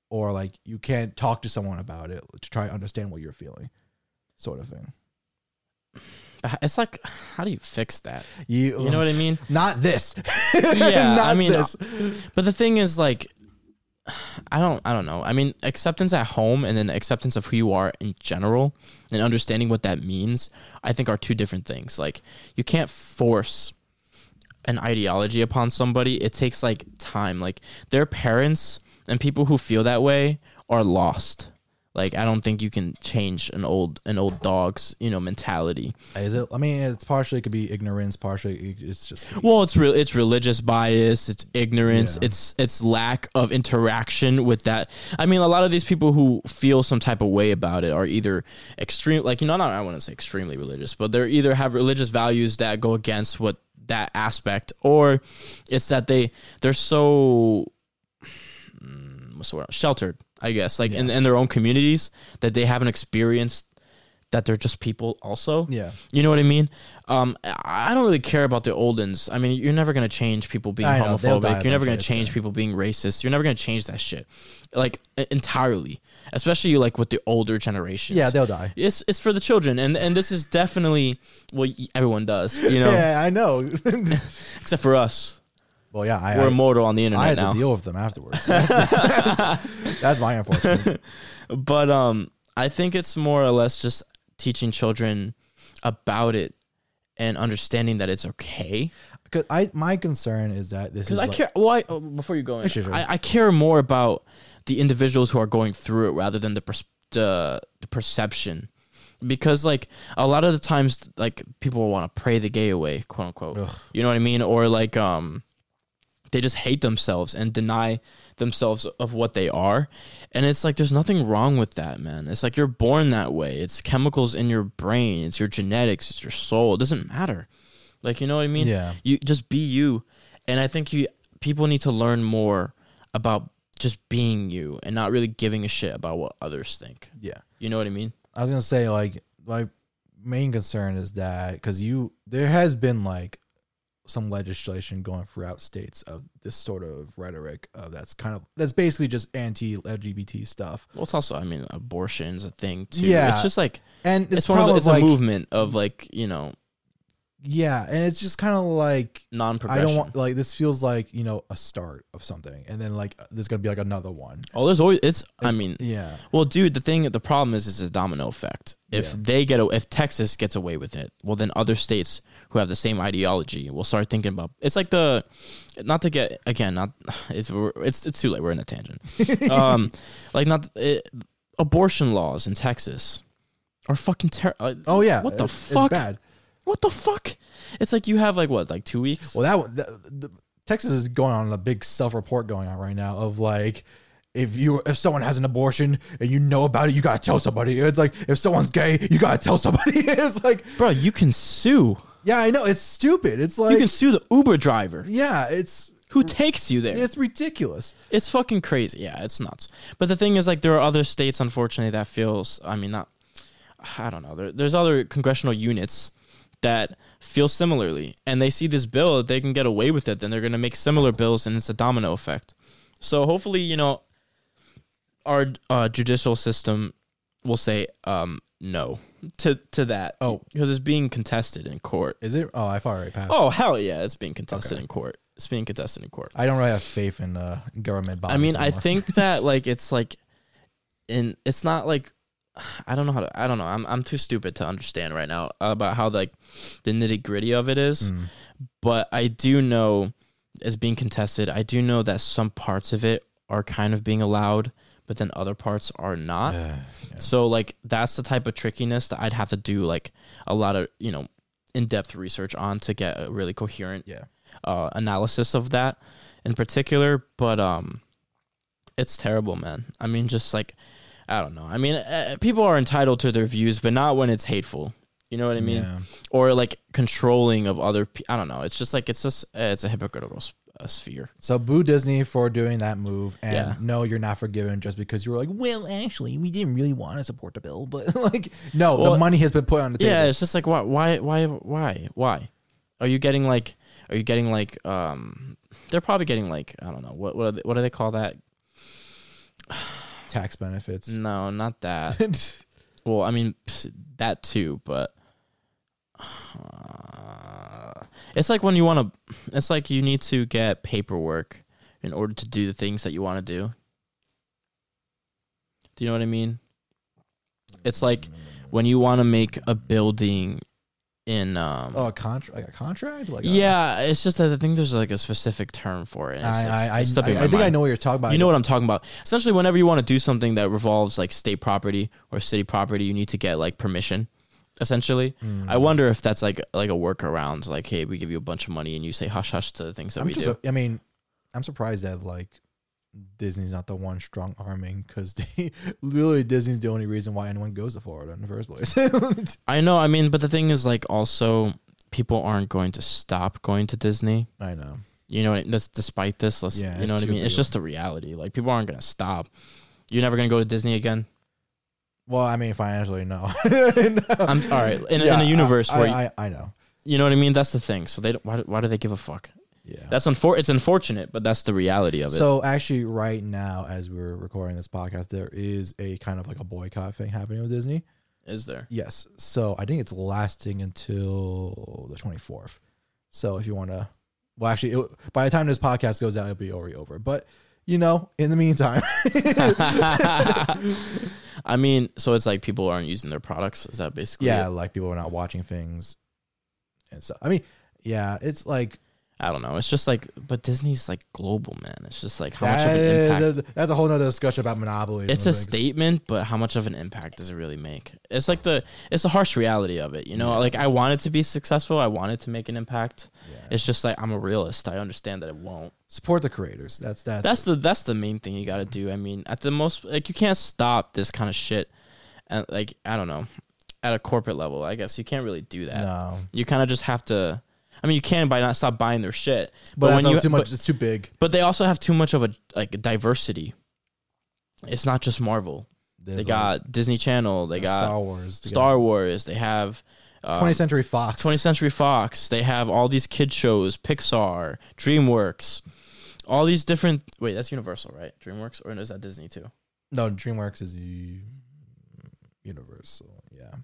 Or like you can't talk to someone about it to try to understand what you're feeling. Sort of thing. It's like how do you fix that? You, You know what I mean? Not this. Yeah, Not I mean, this. But the thing is like I don't I don't know. I mean, acceptance at home and then acceptance of who you are in general and understanding what that means, I think are two different things. Like you can't force an ideology upon somebody. It takes like time. Like their parents and people who feel that way are lost. Like I don't think you can change an old an old dog's, you know, mentality. Is it? I mean, it's partially it could be ignorance, partially it's just Well, it's real. It's religious bias. It's ignorance. Yeah. It's it's lack of interaction with that. I mean, a lot of these people who feel some type of way about it are either extreme, like you know, not I want to say extremely religious, but they're either have religious values that go against what that aspect, or it's that they they're so word sheltered, I guess, like in, in their own communities that they haven't experienced that they're just people also. yeah. You know what I mean? Um, I don't really care about the oldens. I mean, you're never gonna change people being I know, they'll die homophobic. You're never gonna change yeah. people being racist. You're never gonna change that shit, like entirely. Especially like with the older generations. Yeah, they'll die. It's it's for the children, and and this is definitely what everyone does. You know, Yeah, I know. except for us. Well, yeah, I, We're I, immortal on the internet. I had now. to deal with them afterwards. That's, that's, that's my unfortunate. but um i think it's more or less just teaching children about it and understanding that it's okay Because I, my concern is that this is because i like, care well I, oh, before you go in, Sure, sure. I, I care more about the individuals who are going through it rather than the pers- the, the perception because like a lot of the times like people want to pray the gay away quote unquote Ugh. you know what i mean or like um they just hate themselves and deny themselves of what they are. And it's like there's nothing wrong with that man. It's like you're born that way. It's chemicals in your brain. It's your genetics. It's your soul. It doesn't matter. Like you know what i mean? Yeah. you just be you. And i think you people need to learn more about just being you and not really giving a shit about what others think. Yeah. you know what i mean? I was gonna say like my main concern is that because you there has been like some legislation going throughout states of this sort of rhetoric of that's kind of that's basically just anti-LGBT stuff, well it's also i mean abortion's a thing too Yeah. it's just like and it's, it's, one of the, it's like a movement of like you know yeah, and it's just kind of like I non-progression don't want like this feels like you know a start of something, and then like there's gonna be like another one. oh there's always it's i mean Yeah, Well, dude, the thing, the problem is, is a domino effect. If Yeah. they get, a, if Texas gets away with it, well, then other states who have the same ideology will start thinking about. It's like the, not to get again, not it's it's it's too late. We're in a tangent. um, like not it, abortion laws in Texas are fucking terrible. Oh yeah, what the it's- it's fuck? bad. What the fuck? It's like you have like what, like two weeks. Well, that one, the, the, Texas is going on a big self-report going on right now of like. If you if someone has an abortion and you know about it, you gotta tell somebody. It's like if someone's gay, you gotta tell somebody. It's like Bro, you can sue. Yeah, I know it's stupid. It's like You can sue the Uber driver yeah, it's who takes you there. it's ridiculous. It's fucking crazy. Yeah, it's nuts. But the thing is, like, there are other states, unfortunately, that feels. I mean, not. I don't know. There, there's other congressional units that feel similarly, and they see this bill, they can get away with it. Then they're gonna make similar bills, and it's a domino effect. So hopefully, you know, our uh, judicial system will say um, no to to that. Oh. because it's being contested in court. Is it? Oh, I've already passed. Oh hell yeah, it's being contested Okay. in court. it's being contested in court. I don't really have faith in uh, government bodies. I mean, I think that like it's like, in it's not like, I don't know how to. I don't know. I'm I'm too stupid to understand right now about how like the nitty gritty of it is. Mm. But I do know it's being contested. I do know that some parts of it are kind of being allowed, but then other parts are not. Uh, yeah. So like that's the type of trickiness that I'd have to do like a lot of you know in depth research on to get a really coherent yeah. uh, analysis of that in particular. But um, it's terrible, man. I mean, just like I don't know. I mean, uh, people are entitled to their views, but not when it's hateful. You know what I mean? Yeah. Or like controlling of other. Pe- I don't know. It's just like it's just uh, it's a hypocritical uh, sphere. So boo Disney for doing that move, and Yeah. no, you're not forgiven just because you were like, well, actually, we didn't really want to support the bill, but like, no, the money has been put on the table. Yeah, it's just like why why why why why are you getting like are you getting like um they're probably getting like I don't know what what are they, what do they call that? tax benefits. No, not that. Well, I mean that too, but uh, it's like when you want to. It's like you need to get paperwork in order to do the things that you want to do. Do you know what I mean? It's like when you want to make a building in um oh, a contract, like a contract, like a- yeah, it's just that I think there's like a specific term for it. it's- I, it's- it's I, I, I think I know what you're talking about. You know what I'm talking about. Essentially, whenever you want to do something that revolves like state property or city property, you need to get like permission. Essentially, Mm. I wonder if that's like like a workaround. Like, hey, we give you a bunch of money and you say hush hush to the things that I'm we do. I mean, I'm surprised that like Disney's not the one strong arming because they literally Disney's the only reason why anyone goes to Florida in the first place. I know. I mean, but the thing is, like, also people aren't going to stop going to Disney. I know. You know, despite this, let's, Yeah, you know what I mean. It's just a reality. Like, people aren't gonna stop. You're never gonna go to Disney again. Well, I mean, financially, no. No. I'm all right in, Yeah, in a universe I, where I, I, I know. you know what I mean. That's the thing. So they don't, why, why do they give a fuck? Yeah. That's unfor- It's unfortunate, but that's the reality of it. So actually, right now, as we're recording this podcast, there is a kind of like a boycott thing happening with Disney. is there? Yes. So I think it's lasting until the 24th. So if you want to, well, actually, it, by the time this podcast goes out, it'll be already over. But you know, in the meantime, I mean, so it's like people aren't using their products. Is that basically? yeah, it? like people are not watching things, and so I mean, yeah, it's like I don't know. It's just like, but Disney's like global, man. It's just like how much of an impact. that- that's a whole nother discussion about monopoly. it's a statement, but how much of an impact does it really make? It's like the it's the harsh reality of it. You know, like I wanted to be successful. I wanted to make an impact. It's just like I'm a realist. I understand that it won't. support the creators. That's that's That's the that's the main thing you got to do. I mean, at the most, like you can't stop this kind of shit, and like I don't know, at a corporate level, I guess you can't really do that. no, You kind of just have to. I mean, you can by not stop buying their shit, but, that's when you too much. but, it's too big. but they also have too much of a like diversity. It's not just Marvel. There's they like got Disney Channel. They got Star Wars. Star Wars. They have um, 20th Century Fox. 20th Century Fox. They have all these kid shows, Pixar, DreamWorks, all these different. Wait, that's Universal, right? DreamWorks, or is that Disney too? No, DreamWorks is the Universal. Yeah.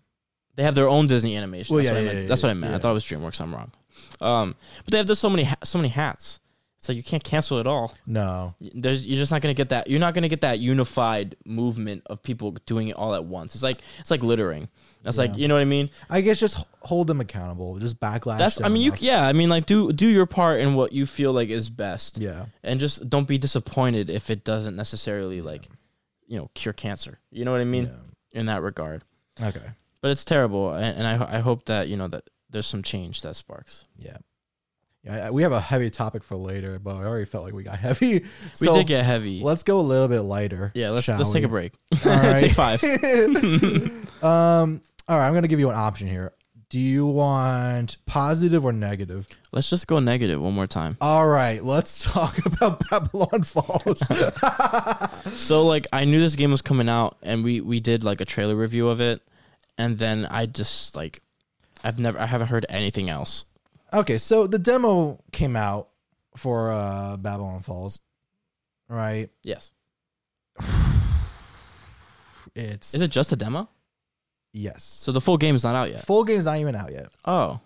They have their own Disney animation. Well, that's yeah, what I meant. yeah, that's what I yeah, meant. I thought it was DreamWorks. I'm wrong. Um, but they have just so many ha- so many hats. It's like you can't cancel it all. No. There's you're just not gonna get that. You're not gonna get that unified movement of people doing it all at once. It's like it's like littering. That's like you know what I mean. I guess just h- hold them accountable. Just backlash. That's I them mean you enough. yeah. I mean like do do your part in what you feel like is best. Yeah. and just don't be disappointed if it doesn't necessarily like you know cure cancer you know what i mean in that regard Okay. but it's terrible and, and I, ho- I hope that you know that there's some change that sparks Yeah. Yeah. We have a heavy topic for later, but I already felt like we got heavy. we So did get heavy Let's go a little bit lighter. yeah let's let's take a break All right. take five um. All right. I'm gonna give you an option here. Do you want positive or negative? let's just go negative one more time All right. Let's talk about Babylon's Fall. so like i knew this game was coming out and we we did like a trailer review of it and then i just like i've never i haven't heard anything else okay. So the demo came out for uh Babylon's Fall, right? yes It's is it just a demo yes. so the full game is not out yet Full game's not even out yet. oh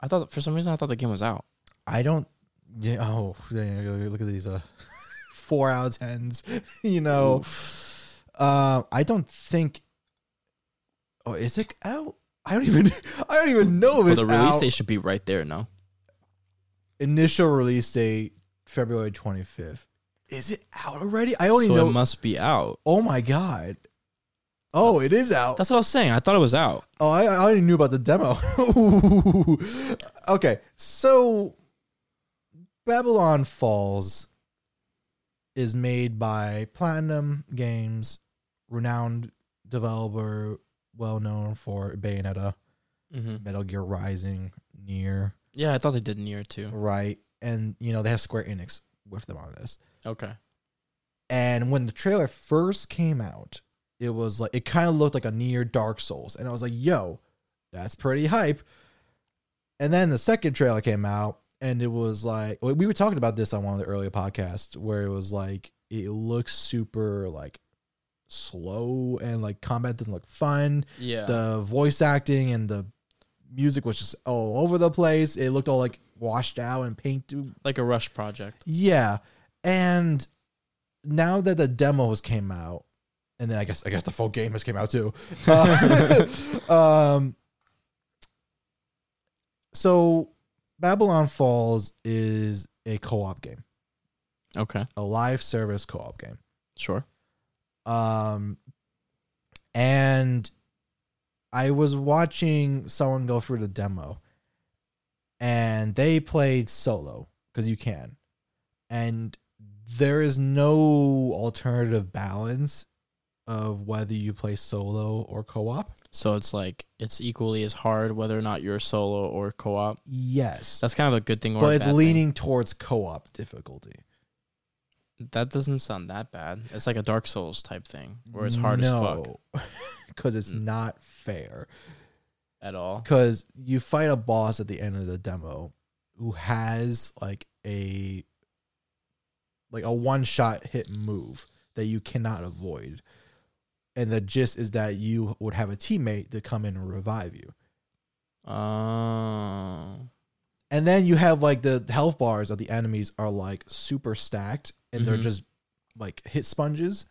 i thought for some reason i thought the game was out I don't Yeah. Oh, yeah, look at these uh, four out of tens. you know, uh, I don't think. Oh, is it out? I don't even. I don't even know if Well, it's the release out. date should be right there. No, Initial release date February twenty fifth. Is it out already? I only so know. it must be out. oh my god. Oh, it is out. That's what I was saying. I thought it was out. Oh, I, I already knew about the demo. Okay, so Babylon's Fall is made by Platinum Games, renowned developer, well known for Bayonetta, hmm Metal Gear Rising, NieR, Yeah, I thought they did NieR too. right? And you know they have Square Enix with them on this. Okay. And when the trailer first came out, it was like it kind of looked like a near Dark Souls, and I was like, "Yo, that's pretty hype." And then the second trailer came out, and it was like we were talking about this on one of the earlier podcasts, where it was like it looks super like slow and like combat doesn't look fun. Yeah. The voice acting and the music was just all over the place. It looked all like washed out and painted like a rush project. yeah, and now that the demos came out, and then I guess I guess the full game has came out too. Uh, um, so Babylon's Fall is a co-op game, Okay. a live service co-op game. Sure. Um, and I was watching someone go through the demo, and they played solo because you can, and there is no alternative balance of whether you play solo or co-op. So it's like it's equally as hard whether or not you're solo or co-op. Yes, That's kind of a good thing or but it's bad thing. leaning towards co-op difficulty. That doesn't sound that bad. It's like a Dark Souls type thing where it's hard as fuck because it's Mm. not fair. at all. because you fight a boss at the end of the demo who has like a like a one shot hit move that you cannot avoid and the gist is that you would have a teammate to come in and revive you Oh. and then you have like the health bars of the enemies are like super stacked and they're Mhm. just like hit sponges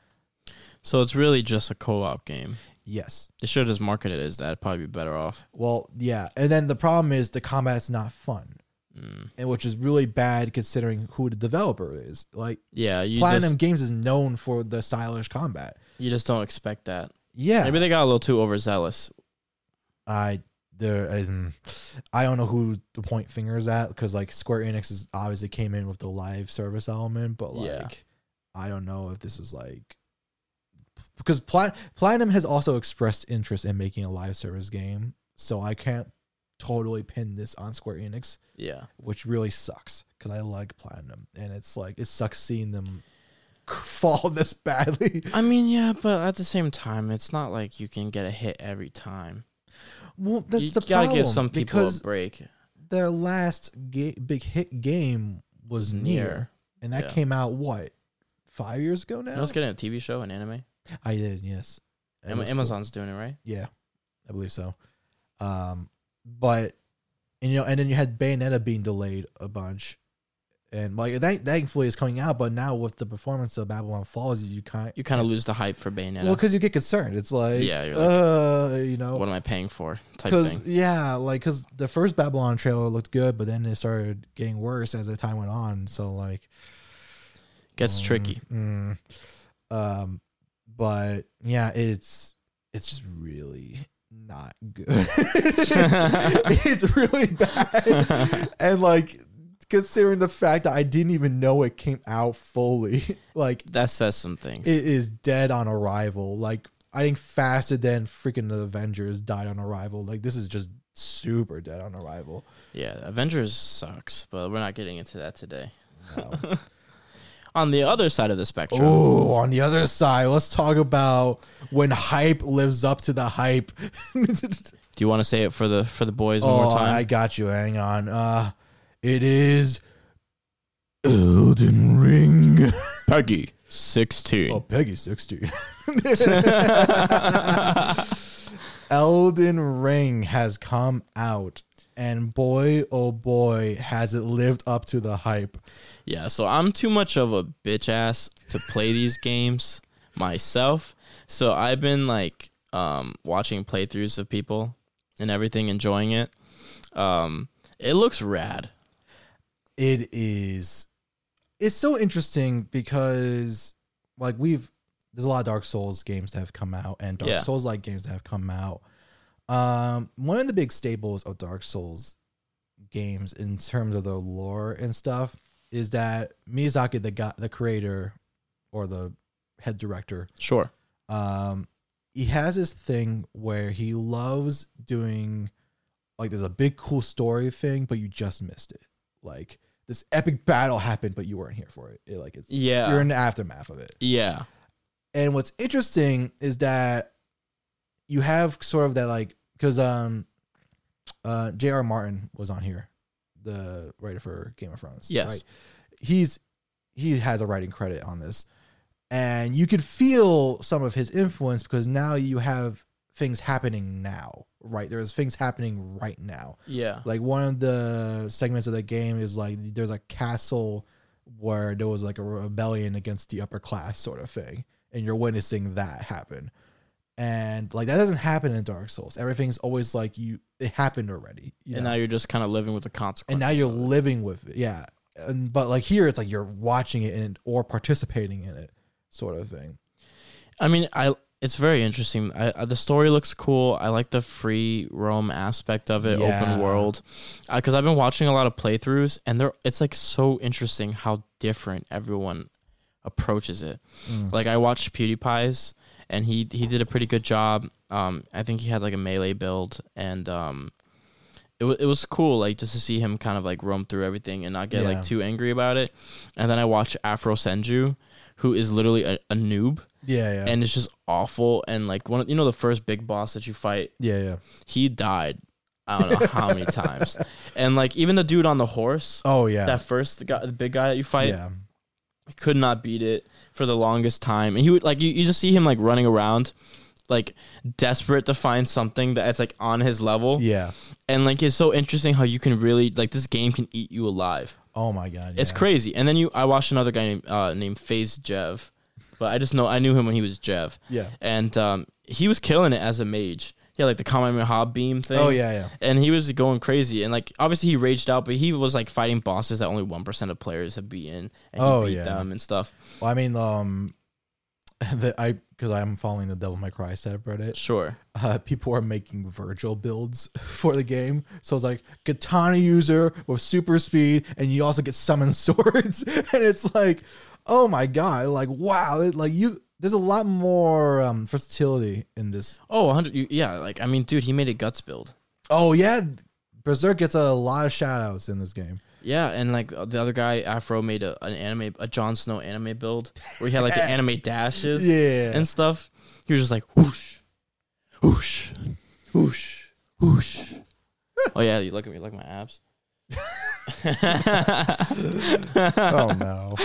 So it's really just a co-op game. yes They should have just marketed it as that. It'd probably be better off. well yeah and then the problem is the combat's not fun Mm. and which is really bad considering who the developer is like Yeah, Platinum just, Games is known for the stylish combat. you just don't expect that. Yeah, Maybe they got a little too overzealous. I there. um, I don't know who the point fingers at because like Square Enix is obviously came in with the live service element, but like Yeah. I don't know if this is like because Plat- Platinum has also expressed interest in making a live service game, so I can't totally pin this on Square Enix, Yeah. which really sucks because I like Platinum, and it's like it sucks seeing them fall this badly. I mean, yeah, but at the same time, it's not like you can get a hit every time. Well, that's you the gotta problem give some people because a break. their last ga- big hit game was NieR, and that Yeah. came out what five years ago now. You know, it's getting a TV show and anime. I did, yes. It Am- was cool. Amazon's doing it, right? yeah, I believe so. Um, but and you know, and then you had Bayonetta being delayed a bunch, and like thankfully it's coming out. But now with the performance of Babylon's Fall, you kind You kind of lose the hype for Bayonetta. well because you get concerned. It's like Yeah, like, uh, you know, what am I paying for? Type Because thing. yeah, like because the first Babylon trailer looked good, but then it started getting worse as the time went on. So like, Gets mm, tricky. mm. Um, but yeah, it's it's just really not good. it's, it's really bad, and like considering the fact that I didn't even know it came out fully, like That says some things. it is dead on arrival. Like I think faster than freaking the Avengers died on arrival. Like this is just super dead on arrival. yeah, Avengers sucks, but we're not getting into that today. No. On the other side of the spectrum, oh, on the other side, let's talk about when hype lives up to the hype. do you want to say it for the for the boys one oh, more time? I got you. Hang on. Uh, it is Elden Ring. PEGI sixteen. Oh, PEGI 16. Elden Ring has come out and boy, oh boy, has it lived up to the hype. Yeah, so I'm too much of a bitch ass to play these games myself. So I've been like um, watching playthroughs of people and everything, enjoying it. Um, it looks rad. It is. It's so interesting because, like, we've there's a lot of Dark Souls games that have come out and Dark Yeah. Souls like games that have come out. Um, one of the big staples of Dark Souls games in terms of the lore and stuff is that Miyazaki, the guy, the creator or the head director, Sure. um, he has this thing where he loves doing like there's a big cool story thing, but you just missed it. Like this epic battle happened, but you weren't here for it. It, like it's Yeah. you're in the aftermath of it. Yeah. And what's interesting is that you have sort of that like because um uh J.R. Martin was on here, the writer for Game of Thrones. Yes. He's he has a writing credit on this. And you could feel some of his influence because now you have things happening now, right? There's things happening right now. Yeah. Like one of the segments of the game is like there's a castle where there was like a rebellion against the upper class sort of thing, and you're witnessing that happen. And like that doesn't happen in Dark Souls. Everything's always like you it happened already. You and know? now you're just kind of living with the consequences. and now you're living with it. Yeah. And but like here it's like you're watching it and or participating in it sort of thing. I mean, I it's very interesting. I, I, the story looks cool. I like the free roam aspect of it, Yeah. open world. Because I've been watching a lot of playthroughs, and they're it's like so interesting how different everyone approaches it. Mm. Like I watched PewDiePie's, and he he did a pretty good job. Um, I think he had like a melee build, and um, it was it was cool like just to see him kind of like roam through everything and not get Yeah. like too angry about it. And then I watched Afro Senju, who is literally a, a noob Yeah, yeah. and it's just awful. And like one, of- you know, the first big boss that you fight, yeah, yeah. he died. I don't know how many times. And like even the dude on the horse, Oh yeah. that first guy, the big guy that you fight, yeah. could not beat it for the longest time. And he would like you, you just see him like running around, like desperate to find something that's like on his level. Yeah. And like it's so interesting how you can really like this game can eat you alive. Oh my god. It's yeah. crazy. And then you, I watched another guy named uh, named FaZe Jev, but I just know I knew him when he was Jev Yeah. and um, he was killing it as a mage. He had like the Kamehameha beam thing. Oh yeah, yeah. And he was going crazy. And like obviously he raged out, but he was like fighting bosses that only one percent of players have beaten. And Oh, he beat yeah. them and stuff. Well, I mean, um, that I because I'm following the Devil May Cry subreddit. Sure. Uh, people are making Vergil builds for the game, so it's like katana user with super speed, and you also get summon swords, and it's like, oh my god, like wow, it, like you. There's a lot more um, versatility in this. Oh, 100 you- yeah, like I mean, dude, he made a guts build. Oh yeah, Berserk gets a lot of shoutouts in this game. Yeah, and like the other guy, Afro, made a, an anime, a Jon Snow anime build where he had like the anime dashes Yeah. and stuff. He was just like whoosh, whoosh, whoosh, whoosh. oh yeah, you look at me, look at my abs. oh no.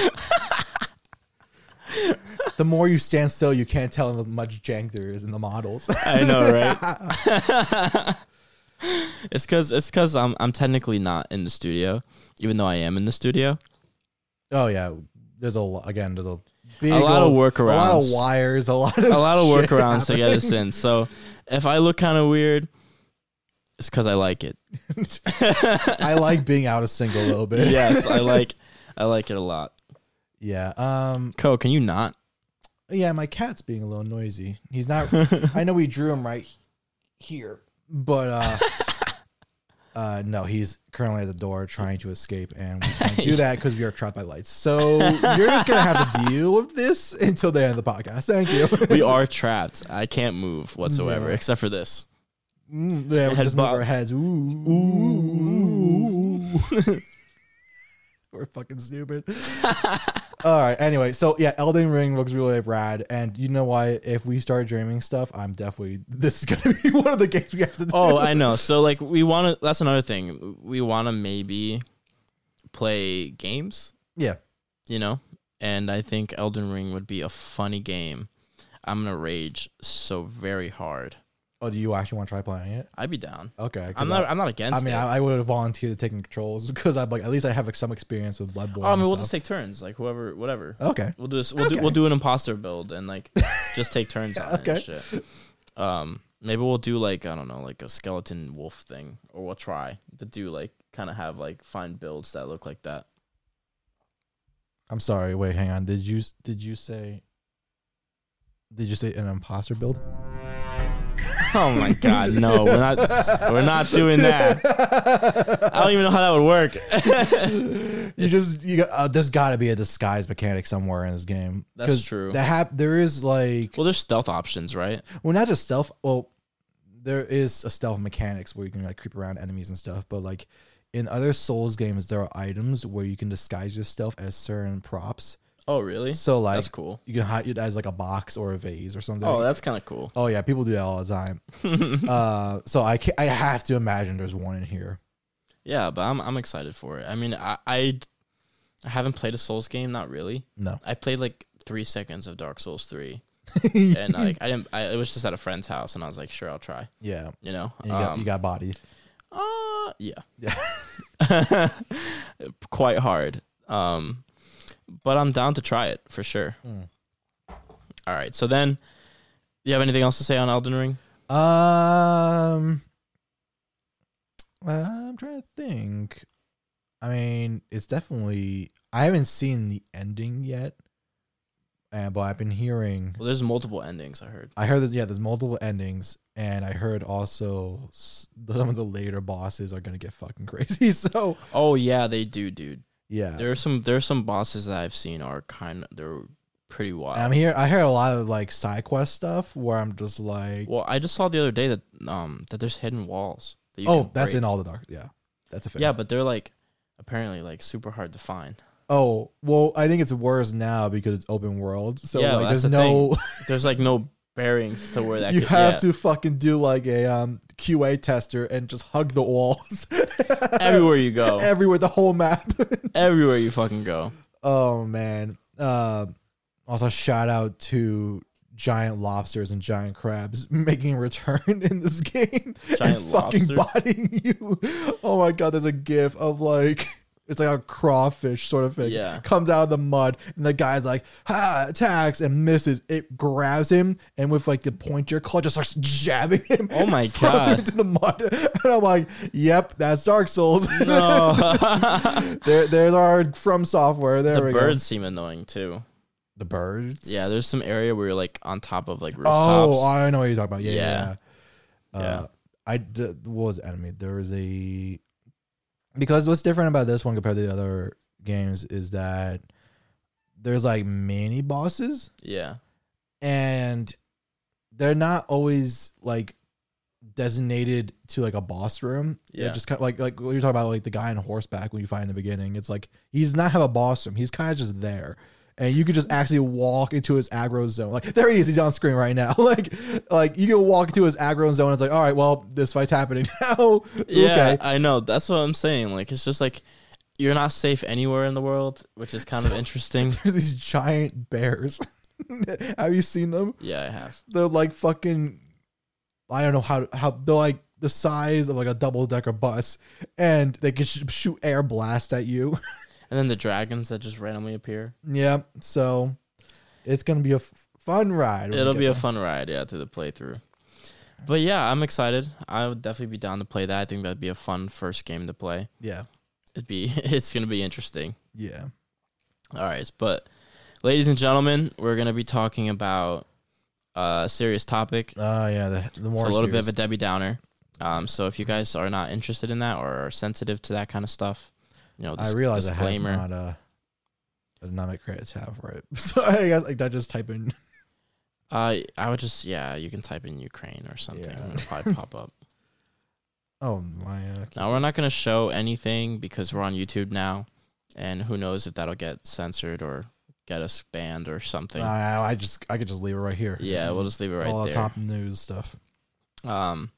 the more you stand still, you can't tell how much jank there is in the models. I know, right? it's because it's because I'm I'm technically not in the studio, even though I am in the studio. oh yeah, there's a lot. Again, there's a big A lot of old- a lot of wires, a lot of A lot of workarounds to get us in. So if I look kind of weird, it's because I like it. I like being out of sync a little bit. yes, I like I like it a lot. yeah. Um. Co, can you not? Yeah, my cat's being a little noisy. He's not. I know we drew him right here, but uh, uh, no, he's currently at the door trying to escape, and we can't do that because we are trapped by lights. So you're just gonna have to deal with this until the end of the podcast. Thank you. We are trapped. I can't move whatsoever, Yeah. except for this. Mm, yeah, we Head just move bob. our heads. Ooh, ooh. We're fucking stupid. All right. Anyway, so yeah, Elden Ring looks really rad, and you know why? If we start dreaming stuff, I'm definitely this is gonna be one of the games we have to do. Oh, I know. So like we want to. That's another thing. We want to maybe play games. yeah. you know? And I think Elden Ring would be a funny game. I'm gonna rage so very hard. Oh, do you actually want to try playing it? I'd be down. Okay. 'cause I'm not. I, I'm not I against mean, it. I, mean I would have volunteered to taking controls because I'm like, at least I have like some experience with Bloodborne. oh, I mean, and we'll stuff. just take turns. Like whoever, whatever. Okay. We'll do this. We'll Okay. do. We'll do an imposter build and like just take turns on it Okay. and shit. Um, maybe we'll do like I don't know, like a skeleton wolf thing, or we'll try to do like kind of have like find builds that look like that. I'm sorry. Wait, hang on. Did you did you say? Did you say an imposter build? Oh my god, no, we're not. We're not doing that. I don't even know how that would work. you just you got uh, there's got to be a disguise mechanic somewhere in this game. That's 'Cause true. That hap- there is like well, there's stealth options, right? well not just stealth. Well, there is a stealth mechanics where you can like creep around enemies and stuff. But like in other Souls games, there are items where you can disguise yourself as certain props. Oh, really? So like That's cool. you can hide it as like a box or a vase or something. Oh, that's kind of cool. Oh yeah, people do that all the time. uh, so I I have to imagine there's one in here. Yeah, but I'm I'm excited for it. I mean, I I, I haven't played a Souls game, not really. No, I played like three seconds of Dark Souls three, and like I didn't. I, it was just at a friend's house, and I was like, sure, I'll try. yeah, You know. you got Um, you got bodied. Uh, yeah. Yeah. Quite hard. Um, but I'm down to try it for sure. Mm. All right. So then, do you have anything else to say on Elden Ring? Um, I'm trying to think. I mean, it's definitely. I haven't seen the ending yet, uh, but I've been hearing. Well, there's multiple endings. I heard. I heard that yeah, there's multiple endings, and I heard also some of the later bosses are gonna get fucking crazy. So Oh yeah, they do, dude. Yeah, There are some. There are some bosses that I've seen are kind of. They're pretty wild. I'm here. I hear a lot of like side quest stuff where I'm just like, Well, I just saw the other day that um that there's hidden walls. That you oh, that's break. in all the dark. Yeah, that's a thing. Yeah, but they're like apparently like super hard to find. Oh well, I think it's worse now because it's open world. So Yeah, like, there's the no. There's like no bearings to where that you could, have yeah. to fucking do like a um QA tester and just hug the walls everywhere you go. everywhere, the whole map. everywhere you fucking go. oh man. Uh, also, shout out to giant lobsters and giant crabs making a return in this game Giant and fucking lobsters? biting you. Oh my god, there's a gif of like it's like a crawfish sort of thing. Yeah. Comes out of the mud and the guy's like, ha, attacks and misses. It grabs him and with like the pointer claw just starts jabbing him. Oh my God. into the mud. And I'm like, yep, that's Dark Souls. No, there, there's our FromSoftware. There the we birds seem annoying too. The birds. Yeah, there's some area where you're like on top of like rooftops. Oh, I know what you're talking about. Yeah, yeah. Yeah. yeah. Yeah. Uh, I d- what was enemy? There was a because what's different about this one compared to the other games is that there's like mini bosses yeah, and they're not always like designated to like a boss room. Yeah, Yeah. just kind of like like what you're talking about, like the guy on horseback when you find in the beginning. It's like he's not have a boss room. He's kind of just there. And you could just actually walk into his aggro zone. Like there he is. He's on screen right now. like, like you can walk into his aggro zone. And it's like, all right, well, this fight's happening now. yeah. okay. I know. That's what I'm saying. Like it's just like you're not safe anywhere in the world, which is kind of interesting. There's these giant bears. have you seen them? Yeah, I have. they're like fucking I don't know how how they're like the size of like a double decker bus and they can sh- shoot air blast at you. And then the dragons that just randomly appear. yeah, so it's going to be a f- fun ride. It'll be a there. fun ride, yeah, through the playthrough. But yeah, I'm excited. I would definitely be down to play that. I think that'd be a fun first game to play. Yeah. It'd be it's gonna be interesting. Yeah. All right, but ladies and gentlemen, we're gonna be talking about a serious topic. Oh yeah, the, the It's more a little bit of a Debbie Downer. Um, so if you guys are not interested in that or are sensitive to that kind of stuff, you know, I realize disclaimer. I have not uh I did not make credits have for it. So I guess like I just type in uh, I would just yeah, you can type in Ukraine or something. Yeah. and It'll probably pop up. oh my uh, Now we're not gonna show anything because we're on YouTube now, and who knows if that'll get censored or get us banned or something. I, I just I could just leave it right here. yeah, we'll just leave it right all there. the top news stuff. Um,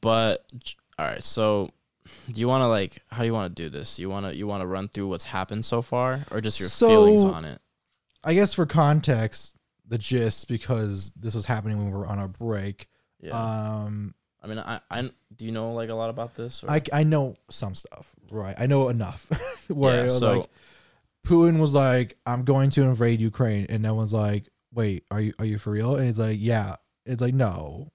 but all right, so do you want to like how do you want to do this? You want to you want to run through what's happened so far, or just your So- feelings on it? I guess for context, the gist because this was happening when we were on our break. Yeah. Um, I mean, I, I do you know like a lot about this? Or? I I know some stuff, right? I know enough where Yeah, so- like Putin was like, "I'm going to invade Ukraine," and no one's like, "Wait, are you are you for real?" And he's like, "Yeah." It's like no,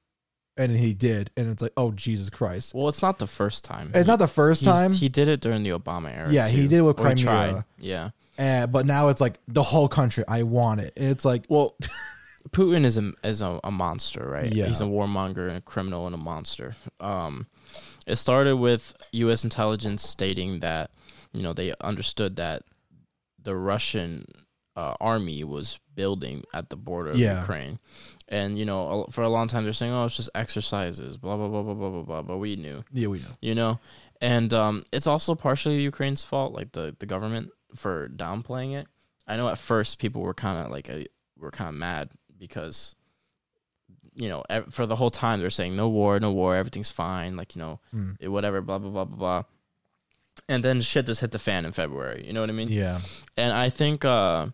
and he did, and it's like, "Oh Jesus Christ!" well, it's not the first time. It's not the first He's- time, he did it during the Obama era. Yeah, he too, did with or he Crimea. tried. Yeah. uh, but now it's like the whole country. I want it. And it's like, Well, Putin is a is a, a monster, right? Yeah. He's a warmonger and a criminal and a monster. Um, it started with U.S. intelligence stating that you know they understood that the Russian uh, army was building at the border of Yeah. Ukraine, and you know for a long time they're saying, "Oh, it's just exercises," blah blah blah blah blah blah blah. But we knew, yeah, we know. you know, and um, it's also partially Ukraine's fault, like the the government for downplaying it. I know at first people were kind of like uh, were kind of mad because you know ev- for the whole time they're saying no war, no war, everything's fine, like you know Mm. it- whatever, blah blah blah blah blah. And then shit just hit the fan in February. You know what I mean? Yeah, And I think uh,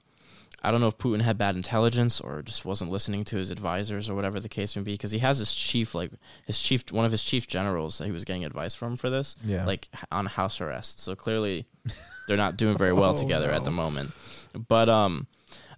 I don't know if Putin had bad intelligence or just wasn't listening to his advisors or whatever the case may be, because he has his chief, like his chief, one of his chief generals that he was getting advice from for this, yeah, like on house arrest. So clearly, they're not doing very well Oh, together at the moment. But um,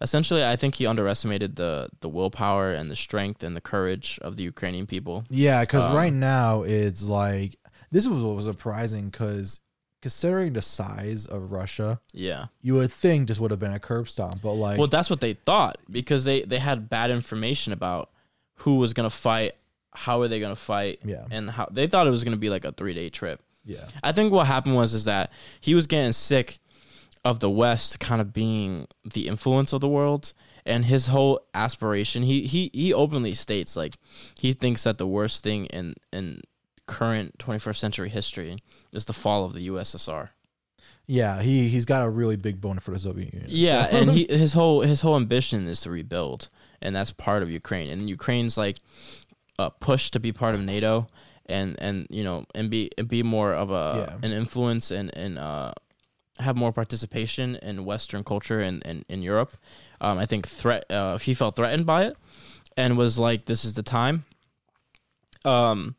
essentially, I think he underestimated the the willpower and the strength and the courage of the Ukrainian people. yeah. Because um, right now it's like this was what was surprising because considering the size of Russia, Yeah. you would think this would have been a curb stomp, but like, Well, that's what they thought because they they had bad information about who was gonna fight, how are they gonna fight, Yeah. and how they thought it was gonna be like a three day trip. yeah, I think what happened was is that he was getting sick of the West kind of being the influence of the world, and his whole aspiration. He he he openly states like he thinks that the worst thing in in current 21st century history is the fall of the USSR. yeah. He he's got a really big bone for the Soviet Union. Yeah, so- and he his whole his whole ambition is to rebuild, and that's part of Ukraine. And Ukraine's like uh, pushed to be part of NATO, and and you know and be and be more of a Yeah. an influence and and uh, have more participation in Western culture and and in Europe. Um, I think threat uh, he felt threatened by it, and was like, "This is the time." Um.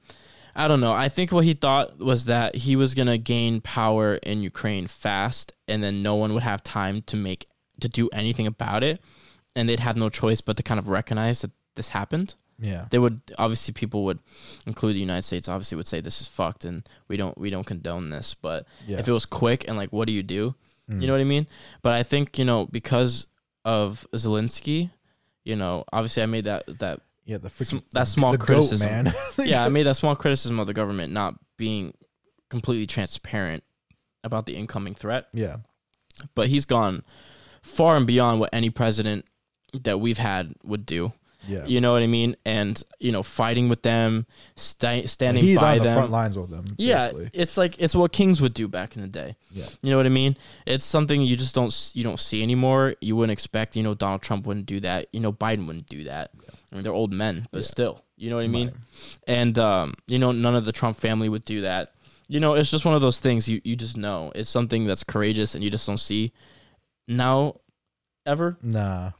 I don't know. I think what he thought was that he was gonna gain power in Ukraine fast, and then no one would have time to make to do anything about it, and they'd have no choice but to kind of recognize that this happened. yeah, They would obviously people would, include the United States, obviously would say this is fucked, and we don't we don't condone this. But yeah. if it was quick and like, what do you do? Mm. You know what I mean? But I think you know because of Zelensky, you know, obviously I made that that yeah, the freaking that small the goat, criticism. man. yeah, I made that small criticism of the government not being completely transparent about the incoming threat. yeah, But he's gone far and beyond what any president that we've had would do. yeah. You know what I mean? And you know, fighting with them, sta- standing He's by on the them. front lines with them. yeah, basically. it's like it's what kings would do back in the day. yeah, You know what I mean? It's something you just don't you don't see anymore. You wouldn't expect. You know, Donald Trump wouldn't do that. You know, Biden wouldn't do that. I mean, they're old men, but Yeah. still, you know what I mean? Right. And um, you know, none of the Trump family would do that. You know, it's just one of those things you you just know. It's something that's courageous, and you just don't see now ever. Nah.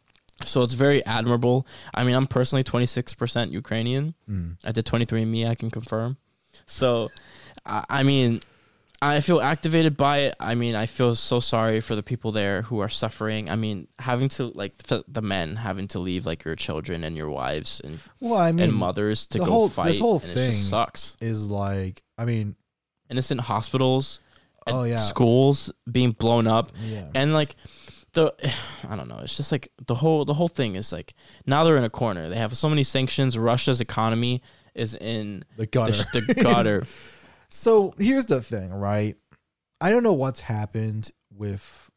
So it's very admirable. I mean, I'm personally 26% Ukrainian. Mm. I did 23andMe, I can confirm. So, I I mean, I feel activated by it. I mean, I feel so sorry for the people there who are suffering. I mean, having to, like, the men having to leave, like, your children and your wives and, Well, I mean, and mothers to go whole- fight. this whole thing- just sucks. is like, I mean, Innocent hospitals, and Oh, yeah. schools being blown up. yeah, and like the i don't know it's just like the whole the whole thing is like now they're in a corner they have so many sanctions russia's economy is in the the, gutter. sh- the gutter So here's the thing, right? I don't know what's happened with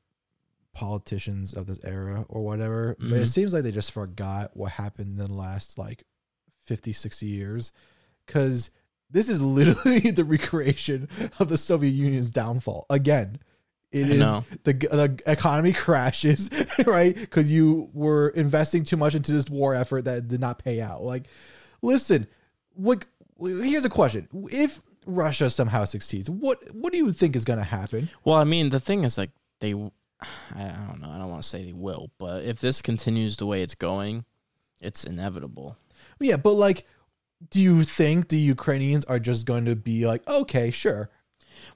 politicians of this era or whatever, but it Mhm. seems like they just forgot what happened in the last like 50, 60 years. Because this is literally the recreation of the Soviet Union's downfall. Again, it I is know. the, the economy crashes, right? Because you were investing too much into this war effort that did not pay out. Like, listen, what? Here's a question: If Russia somehow succeeds, what what do you think is going to happen? well i mean the thing is like they i, don't know i don't want to say they will but if this continues the way it's going it's inevitable Yeah, but like, do you think the Ukrainians are just going to be like, okay, sure?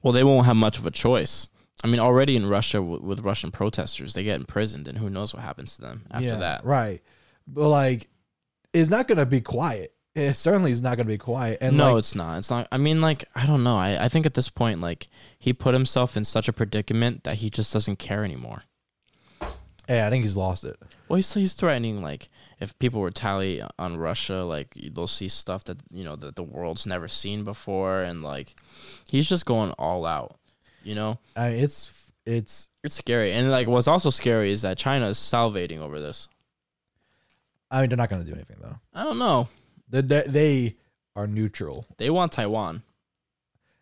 Well, they won't have much of a choice. I mean, already in Russia with, with Russian protesters, they get imprisoned, and who knows what happens to them after Yeah, that. right? But like, it's not going to be quiet. It certainly is not going to be quiet. And no, like, it's not. It's not. I mean, like, I don't know. I, I think at this point, like, he put himself in such a predicament that he just doesn't care anymore. yeah, I think he's lost it. Well, he's, he's threatening, like, if people retaliate on Russia, like, they'll see stuff that, you know, that the world's never seen before. And, like, he's just going all out, you know? I mean, it's it's. It's scary. And, like, what's also scary is that China is salivating over this. I mean, they're not going to do anything though. I don't know. They, they are neutral. They want Taiwan.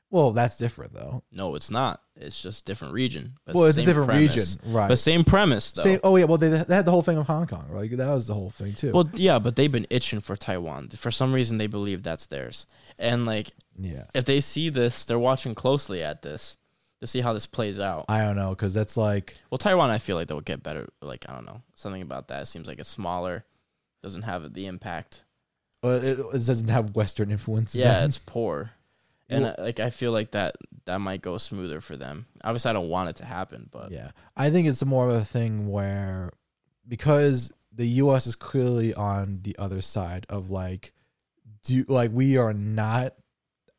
Well, that's different though. No, it's not. It's just different region. But well, it's a different premise. region, right? But same premise, though. Same, oh yeah, well they, they had the whole thing of Hong Kong, right? That was the whole thing too. Well, yeah, but they've been itching for Taiwan. For some reason, they believe that's theirs. And like, yeah, if they see this, they're watching closely at this to see how this plays out. I don't know because that's like Well, Taiwan, I feel like they'll get better. Like, I don't know, something about that seems like it's smaller, doesn't have the impact. Uh, it, it doesn't have Western influences. Yeah, it's poor, and Well- uh, like I feel like that that might go smoother for them. Obviously, I don't want it to happen, but Yeah, I think it's more of a thing where because the U.S. is clearly on the other side of like, do like we are not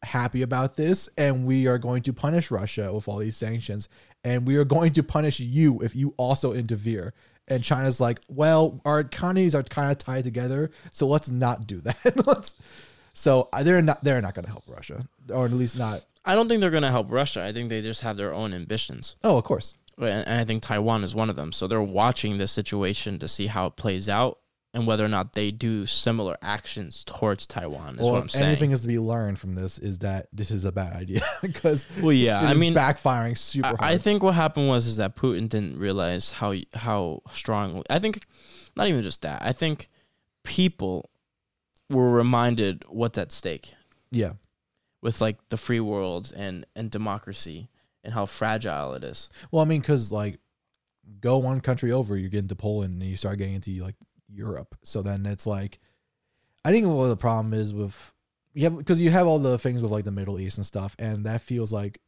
happy about this, and we are going to punish Russia with all these sanctions, and we are going to punish you if you also interfere. And China's like, well, our economies are kind of tied together, so let's not do that. let's. So uh, they're not they're not going to help Russia, or at least not. I don't think they're gonna help Russia. I think they just have their own ambitions. Oh, of course. and and I think Taiwan is one of them. So they're watching this situation to see how it plays out and whether or not they do similar actions towards Taiwan. Is well, what I'm saying. anything is to be learned from this is that this is a bad idea because well, yeah, I mean, backfiring super hard. I, I think what happened was is that Putin didn't realize how how strong. I think not even just that. I think people were reminded what's at stake yeah, with like the free world and and democracy and how fragile it is. well, I mean, because like go one country over, you get into Poland and you start getting into like Europe. So then it's like, I think what the problem is with you have because you have all the things with like the Middle East and stuff, and that feels like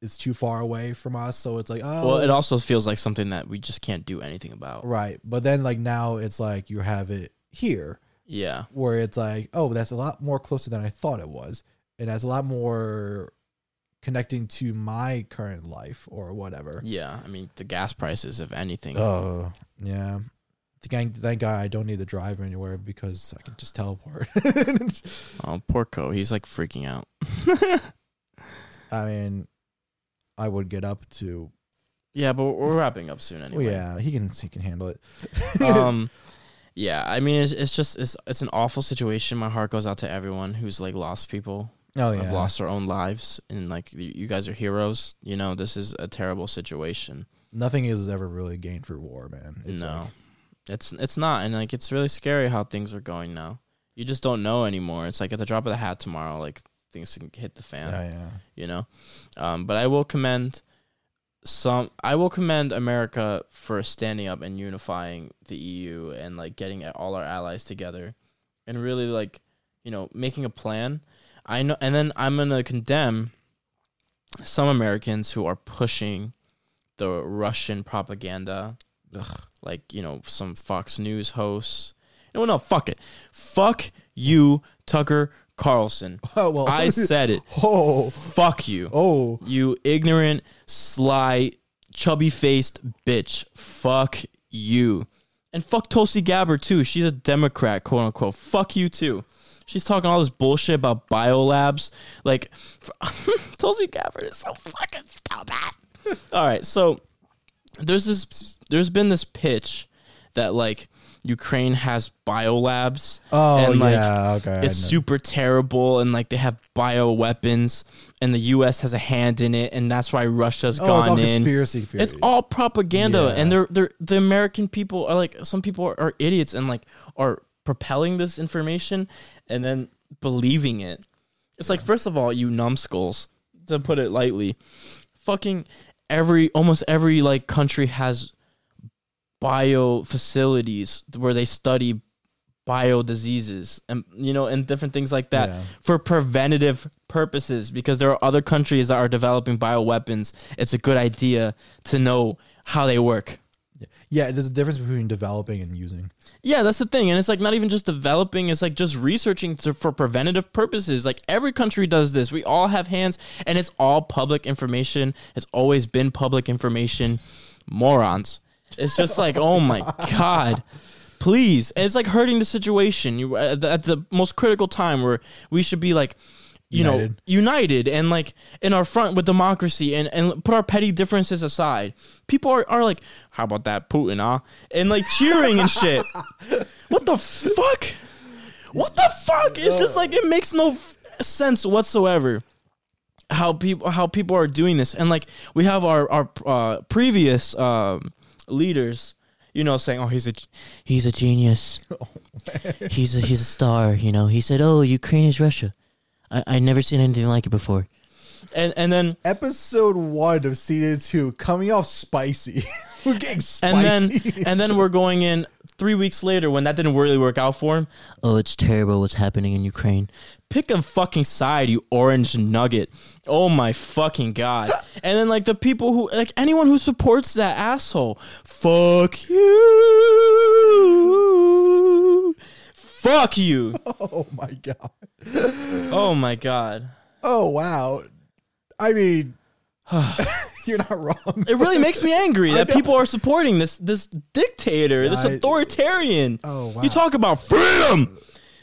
it's too far away from us. So it's like, oh, Well, it oh. also feels like something that we just can't do anything about. right. But then like now it's like you have it here. Yeah. where it's like, oh, that's a lot more closer than I thought it was. It has a lot more connecting to my current life or whatever. Yeah, I mean the gas prices, if anything. Oh, yeah. Thank, thank God I don't need to drive anywhere because I can just teleport. Oh, poor Co. He's like freaking out. I mean, I would get up to. Yeah, but we're wrapping up soon anyway. yeah, he can he can handle it. um, yeah. I mean, it's, it's just it's it's an awful situation. My heart goes out to everyone who's like lost people, oh have yeah, lost their own lives, and like you you guys are heroes. You know, this is a terrible situation. nothing is ever really gained for war, man. It's no, like- it's it's not, and like it's really scary how things are going now. You just don't know anymore. It's like at the drop of the hat tomorrow, like things can hit the fan. yeah, yeah. you know. Um, but I will commend some. I will commend America for standing up and unifying the EU and like getting all our allies together, and really like you know making a plan. I know, and then I'm gonna condemn some Americans who are pushing the Russian propaganda, like you know some Fox News hosts. No, no, fuck it, fuck you, Tucker Carlson. Oh well, I said it. oh, Fuck you. oh, You ignorant, sly, chubby faced bitch. Fuck you. And fuck Tulsi Gabbard too. She's a Democrat, quote unquote. Fuck you too. She's talking all this bullshit about biolabs. Like, Tulsi Gabbard is so fucking stupid. all right, so there's this. There's been this pitch that like Ukraine has biolabs. oh and, like, yeah, okay. It's super terrible and like they have bio weapons and the US has a hand in it and that's why Russia's oh, it's gone in. conspiracy theory. It's all propaganda Yeah. and they're they're the American people are like some people are, are idiots and like are propelling this information and then believing it. It's like first of all, you numbskulls, to put it lightly, fucking every almost every like country has bio facilities where they study bio diseases and you know and different things like that Yeah. for preventative purposes because there are other countries that are developing bioweapons it's a good idea to know how they work Yeah, there's a difference between developing and using. Yeah that's the thing and it's like not even just developing it's like just researching to, for preventative purposes. Like every country does this. We all have hands and it's all public information. It's always been public information. Morons. It's just like oh my god. Please. And it's like hurting the situation. You uh, at the, at the most critical time where we should be like you know United. united and like in our front with democracy and and put our petty differences aside. People are, are like how about that putin huh? And like cheering and shit. What the fuck? What the fuck? It's just like it makes no f- sense whatsoever how people how people are doing this. And like we have our our uh, previous um, leaders you know saying oh he's a he's a genius. He's a he's a star you know. He said oh ukraine is russia i i never seen anything like it before and and then Episode one of season two coming off spicy. We're getting and spicy. then and then we're going in three weeks later when that didn't really work out for him. Oh, it's terrible what's happening in Ukraine. Pick a fucking side, you orange nugget. Oh my fucking god. and then like the people who like anyone who supports that asshole. Fuck you. Fuck you. oh my god. Oh my god. Oh wow. I mean, you're not wrong. It really makes me angry that people are supporting this this dictator, this I- authoritarian. Oh, wow. You talk about freedom,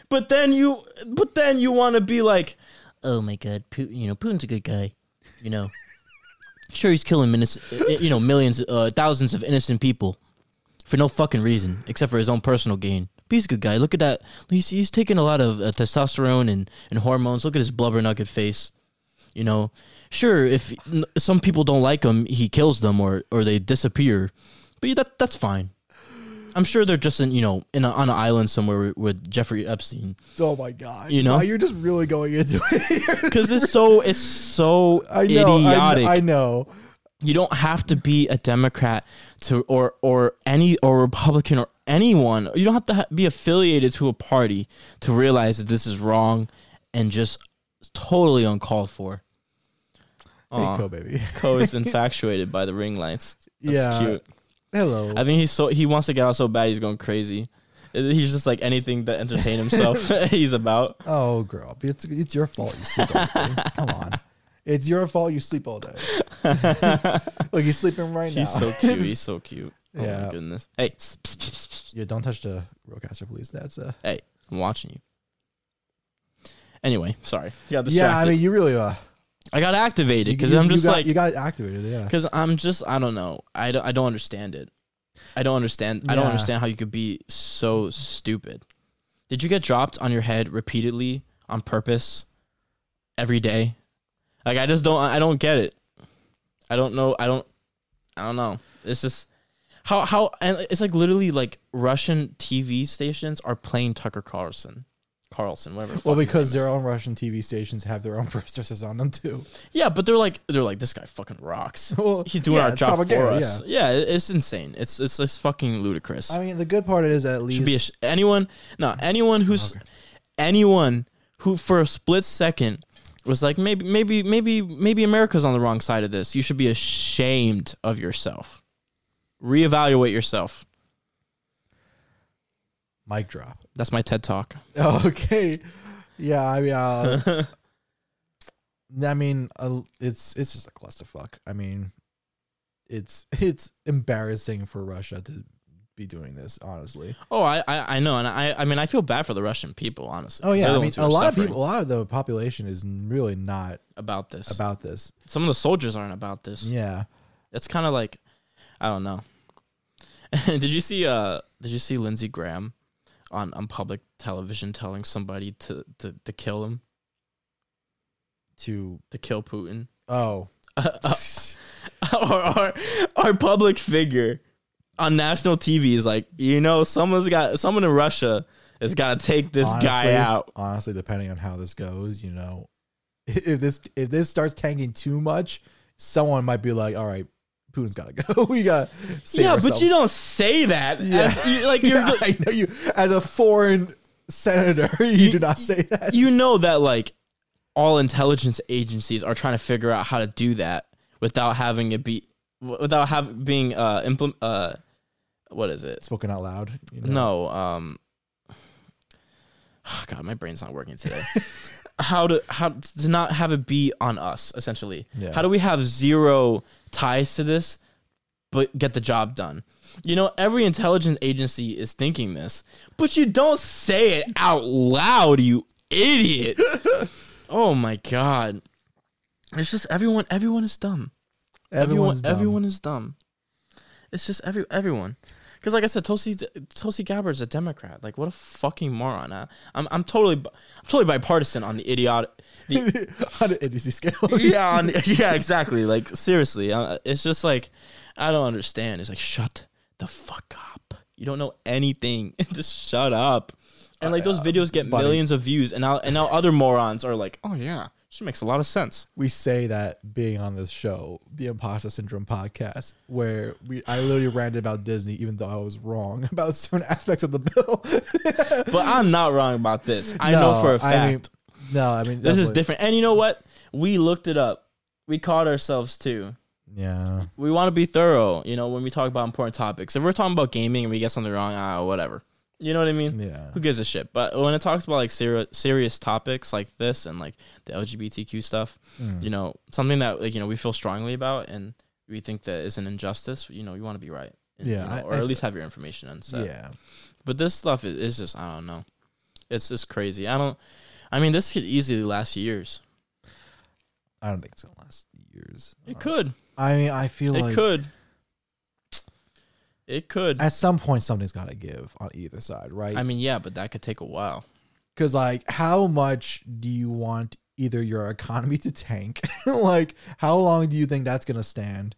but then you but then you want to be like, oh my god, Putin, you know Putin's a good guy, you know. Sure, he's killing minutes, you know, millions, uh, thousands of innocent people for no fucking reason except for his own personal gain. But he's a good guy. Look at that. He's he's taking a lot of uh, testosterone and and hormones. Look at his blubber nugget face. You know, sure, if n- some people don't like him, he kills them or or they disappear. But yeah, that that's fine. I'm sure they're just in you know in a, on an island somewhere with, Jeffrey Epstein Oh my god. You know? Wow, you're just really going into it. because it's so it's so I know. I, idiotic. I know. you don't have to be a Democrat to or or any or Republican or anyone. You don't have to ha- be affiliated to a party to realize that this is wrong and just totally uncalled for. Hey, Aw, Co baby. Co is infatuated by the ring lights. That's Yeah. cute. Hello. I think he's so he wants to get out so bad he's going crazy. Uh, he's just like anything to entertain himself. he's about. oh, girl, it's it's your fault. You sleep all day. Come on. It's your fault. You sleep all day. Look, he's sleeping right now. He's so cute. He's so cute. Oh Yeah. my goodness. Hey, yeah, don't touch the roadcaster, please. That's uh. hey, I'm watching you. Anyway, sorry. Got distracted. Yeah, I mean, you really uh. I got activated because I'm just got- like you got activated. Yeah. because I'm just I don't know. I don't, I don't understand it. I don't understand. I don't understand how you could be so stupid. Did you get dropped on your head repeatedly on purpose every day? Like I just don't I don't get it. I don't know. I don't I don't know. It's just how how and it's like literally like Russian TV stations are playing Tucker Carlson. Carlson, whatever. Well, because their own Russian TV stations have their own protesters on them too. Yeah, but they're like they're like this guy fucking rocks. Well, He's doing yeah, our job for us. Yeah. it- it's insane. It's it's it's fucking ludicrous. I mean, the good part is at least Should be a sh- anyone no anyone who's anyone who for a split second was like maybe maybe maybe maybe America's on the wrong side of this. You should be ashamed of yourself. Reevaluate yourself. mic drop. That's my TED talk. Okay. Yeah, I mean, uh, I mean, uh, it's it's just a clusterfuck. I mean, it's it's embarrassing for Russia to be doing this. Honestly. Oh, I, I I know, and I I mean I feel bad for the Russian people, honestly. Oh yeah, I mean, a lot of people, a lot of the population is really not about this. about this. Some of the soldiers aren't about this. Yeah. It's kind of like I don't know. did you see uh did you see Lindsey Graham on on public television telling somebody to to to kill him, To to kill Putin? oh, our, our our public figure on national TV is like, you know, someone's got someone in Russia has got to take this guy out. Honestly, depending on how this goes, you know, if this if this starts tanking too much, someone might be like, "All right, Putin's gotta go. we gotta. save yeah, but you don't say that. Yeah. as- you- like you're Yeah, I know you as a foreign senator. You, do not say that. you know that like all intelligence agencies are trying to figure out how to do that without having it be without having being uh implement uh what is it? Spoken out loud. You know? No, um oh God, my brain's not working today. How to how to not have it be on us essentially. Yeah. How do we have zero ties to this but get the job done? You know, every intelligence agency is thinking this, but you don't say it out loud, you idiot. oh my god. It's just everyone everyone is dumb. Everyone dumb. everyone is dumb. It's just every everyone. Because like I said, Tulsi Tulsi Gabbard's a Democrat. Like what a fucking moron. Huh? I'm I'm totally I'm totally bipartisan on the idiotic. The, on an idiocy scale. yeah, on, yeah, exactly. Like seriously, uh, it's just like I don't understand. It's like shut the fuck up. You don't know anything. just shut up. And like those videos get buddy. millions of views, and now and now other morons are like, oh yeah, she makes a lot of sense. we say that being on this show, the Imposter Syndrome podcast, where we I literally ranted about Disney, even though I was wrong about certain aspects of the bill. But I'm not wrong about this. I know for a fact. I mean, no, I mean this is different. And you know what? We looked it up. We caught ourselves too. Yeah, We want to be thorough, you know, when we talk about important topics. If we're talking about gaming and we get something wrong, ah, whatever. You know what I mean? yeah. Who gives a shit? But when it talks about like serious serious topics like this and like the LGBTQ stuff, Mm. you know, something that like you know we feel strongly about and we think that is an injustice, you know, you want to be right. And, Yeah, you know, I- or I- at least have your information on stuff. Yeah, But this stuff is, is just I don't know. It's just crazy. I don't. I mean, this could easily last years. I don't think it's gonna last years. It honestly. could. I mean, I feel It like it could. It could. at some point something's got to give on either side, right? I mean, yeah, but that could take a while. because like, how much do you want either your economy to tank? like, how long do you think that's gonna stand?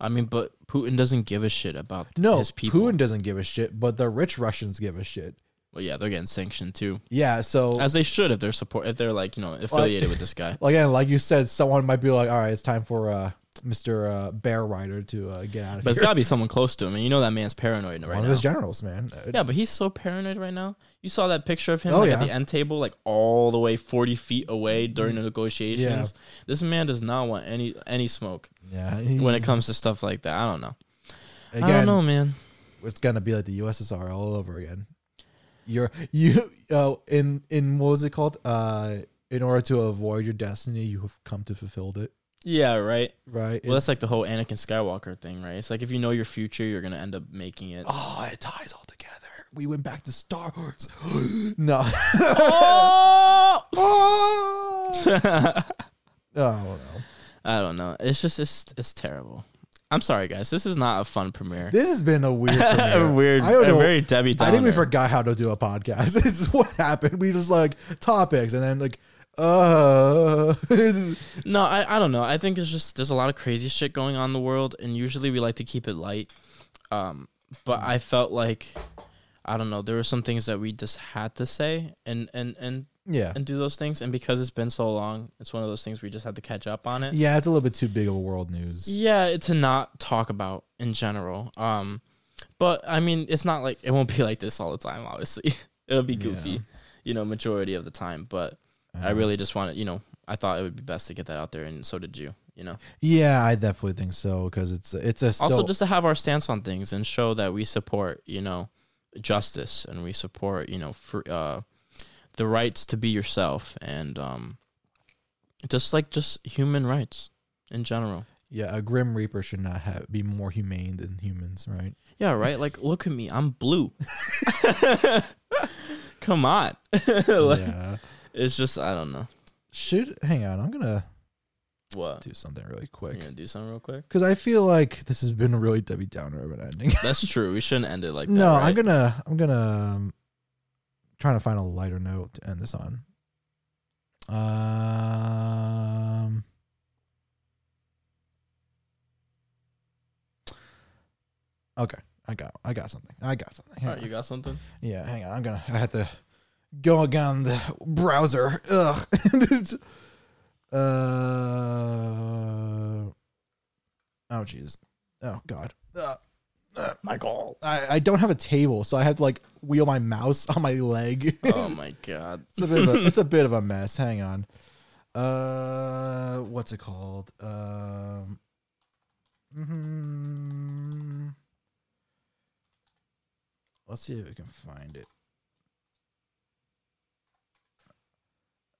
I mean, but Putin doesn't give a shit about No, his people. Putin doesn't give a shit, but the rich Russians give a shit. Well, yeah, they're getting sanctioned too, Yeah, so as they should if they're support if they're like you know affiliated with this guy. again, like you said, someone might be like, "All right, it's time for uh, Mr. Uh, Bear Rider to uh, get out of But it's here." got to be someone close to him, and you know that man's paranoid right One of now. his generals, man. Uh, Yeah, but he's so paranoid right now. You saw that picture of him Oh, like, at the end table, like all the way forty feet away during the negotiations. This man does not want any any smoke yeah. when it comes to stuff like that. I don't know. again, I don't know, man. it's gonna be like the USSR all over again. You're you uh, in in what was it called? Uh, in order to avoid your destiny, you have come to fulfill it. Yeah, right. Right? Well, that's like the whole Anakin Skywalker thing, right? It's like if you know your future, you're gonna end up making it. oh, it ties all together. We went back to Star Wars. no. Oh! oh I don't know. I don't know. It's just it's it's terrible. I'm sorry, guys. This is not a fun premiere. This has been a weird, a weird, I don't know. very Debbie I think we forgot how to do a podcast. This is what happened. We just like topics and then like, uh, No, I, I don't know. I think it's just there's a lot of crazy shit going on in the world, and usually we like to keep it light. Um, but I felt like I don't know. There were some things that we just had to say and and and yeah, and do those things, and because it's been so long, it's one of those things we just had to catch up on it. yeah. It's a little bit too big of a world news. Yeah, to not talk about in general. Um, but I mean, it's not like it won't be like this all the time. Obviously, it'll be goofy, Yeah. you know, majority of the time. But I Uh, really just wanted, you know, I thought it would be best to get that out there, and so did you. You know, Yeah, I definitely think so because it's it's a still, also just to have our stance on things and show that we support, you know, justice and we support, you know, for uh, the rights to be yourself and um, just like just human rights in general. yeah. A grim reaper should not have be more humane than humans, right? Yeah, right. Like, look at me, I'm blue. Come on, Like, yeah. It's just I don't know Should hang on. I'm gonna what. do something really You quick gonna do something real quick? because I feel like this has been a really Debbie Downer of an ending. That's true. We shouldn't end it like that. no, right? I'm gonna I'm gonna um, trying to find a lighter note to end this on. Um. Okay, I got I got something. I got something. Hang All right, on. you got something? Yeah, hang on. I'm gonna. I have to go again the browser. Ugh. uh. Oh jeez. oh god. Uh, Michael. I, I don't have a table, so I have to like wheel my mouse on my leg. Oh my god. it's a bit of a, it's a bit of a mess. Hang on. Uh, what's it called? Um, mhm. let's see if we can find it.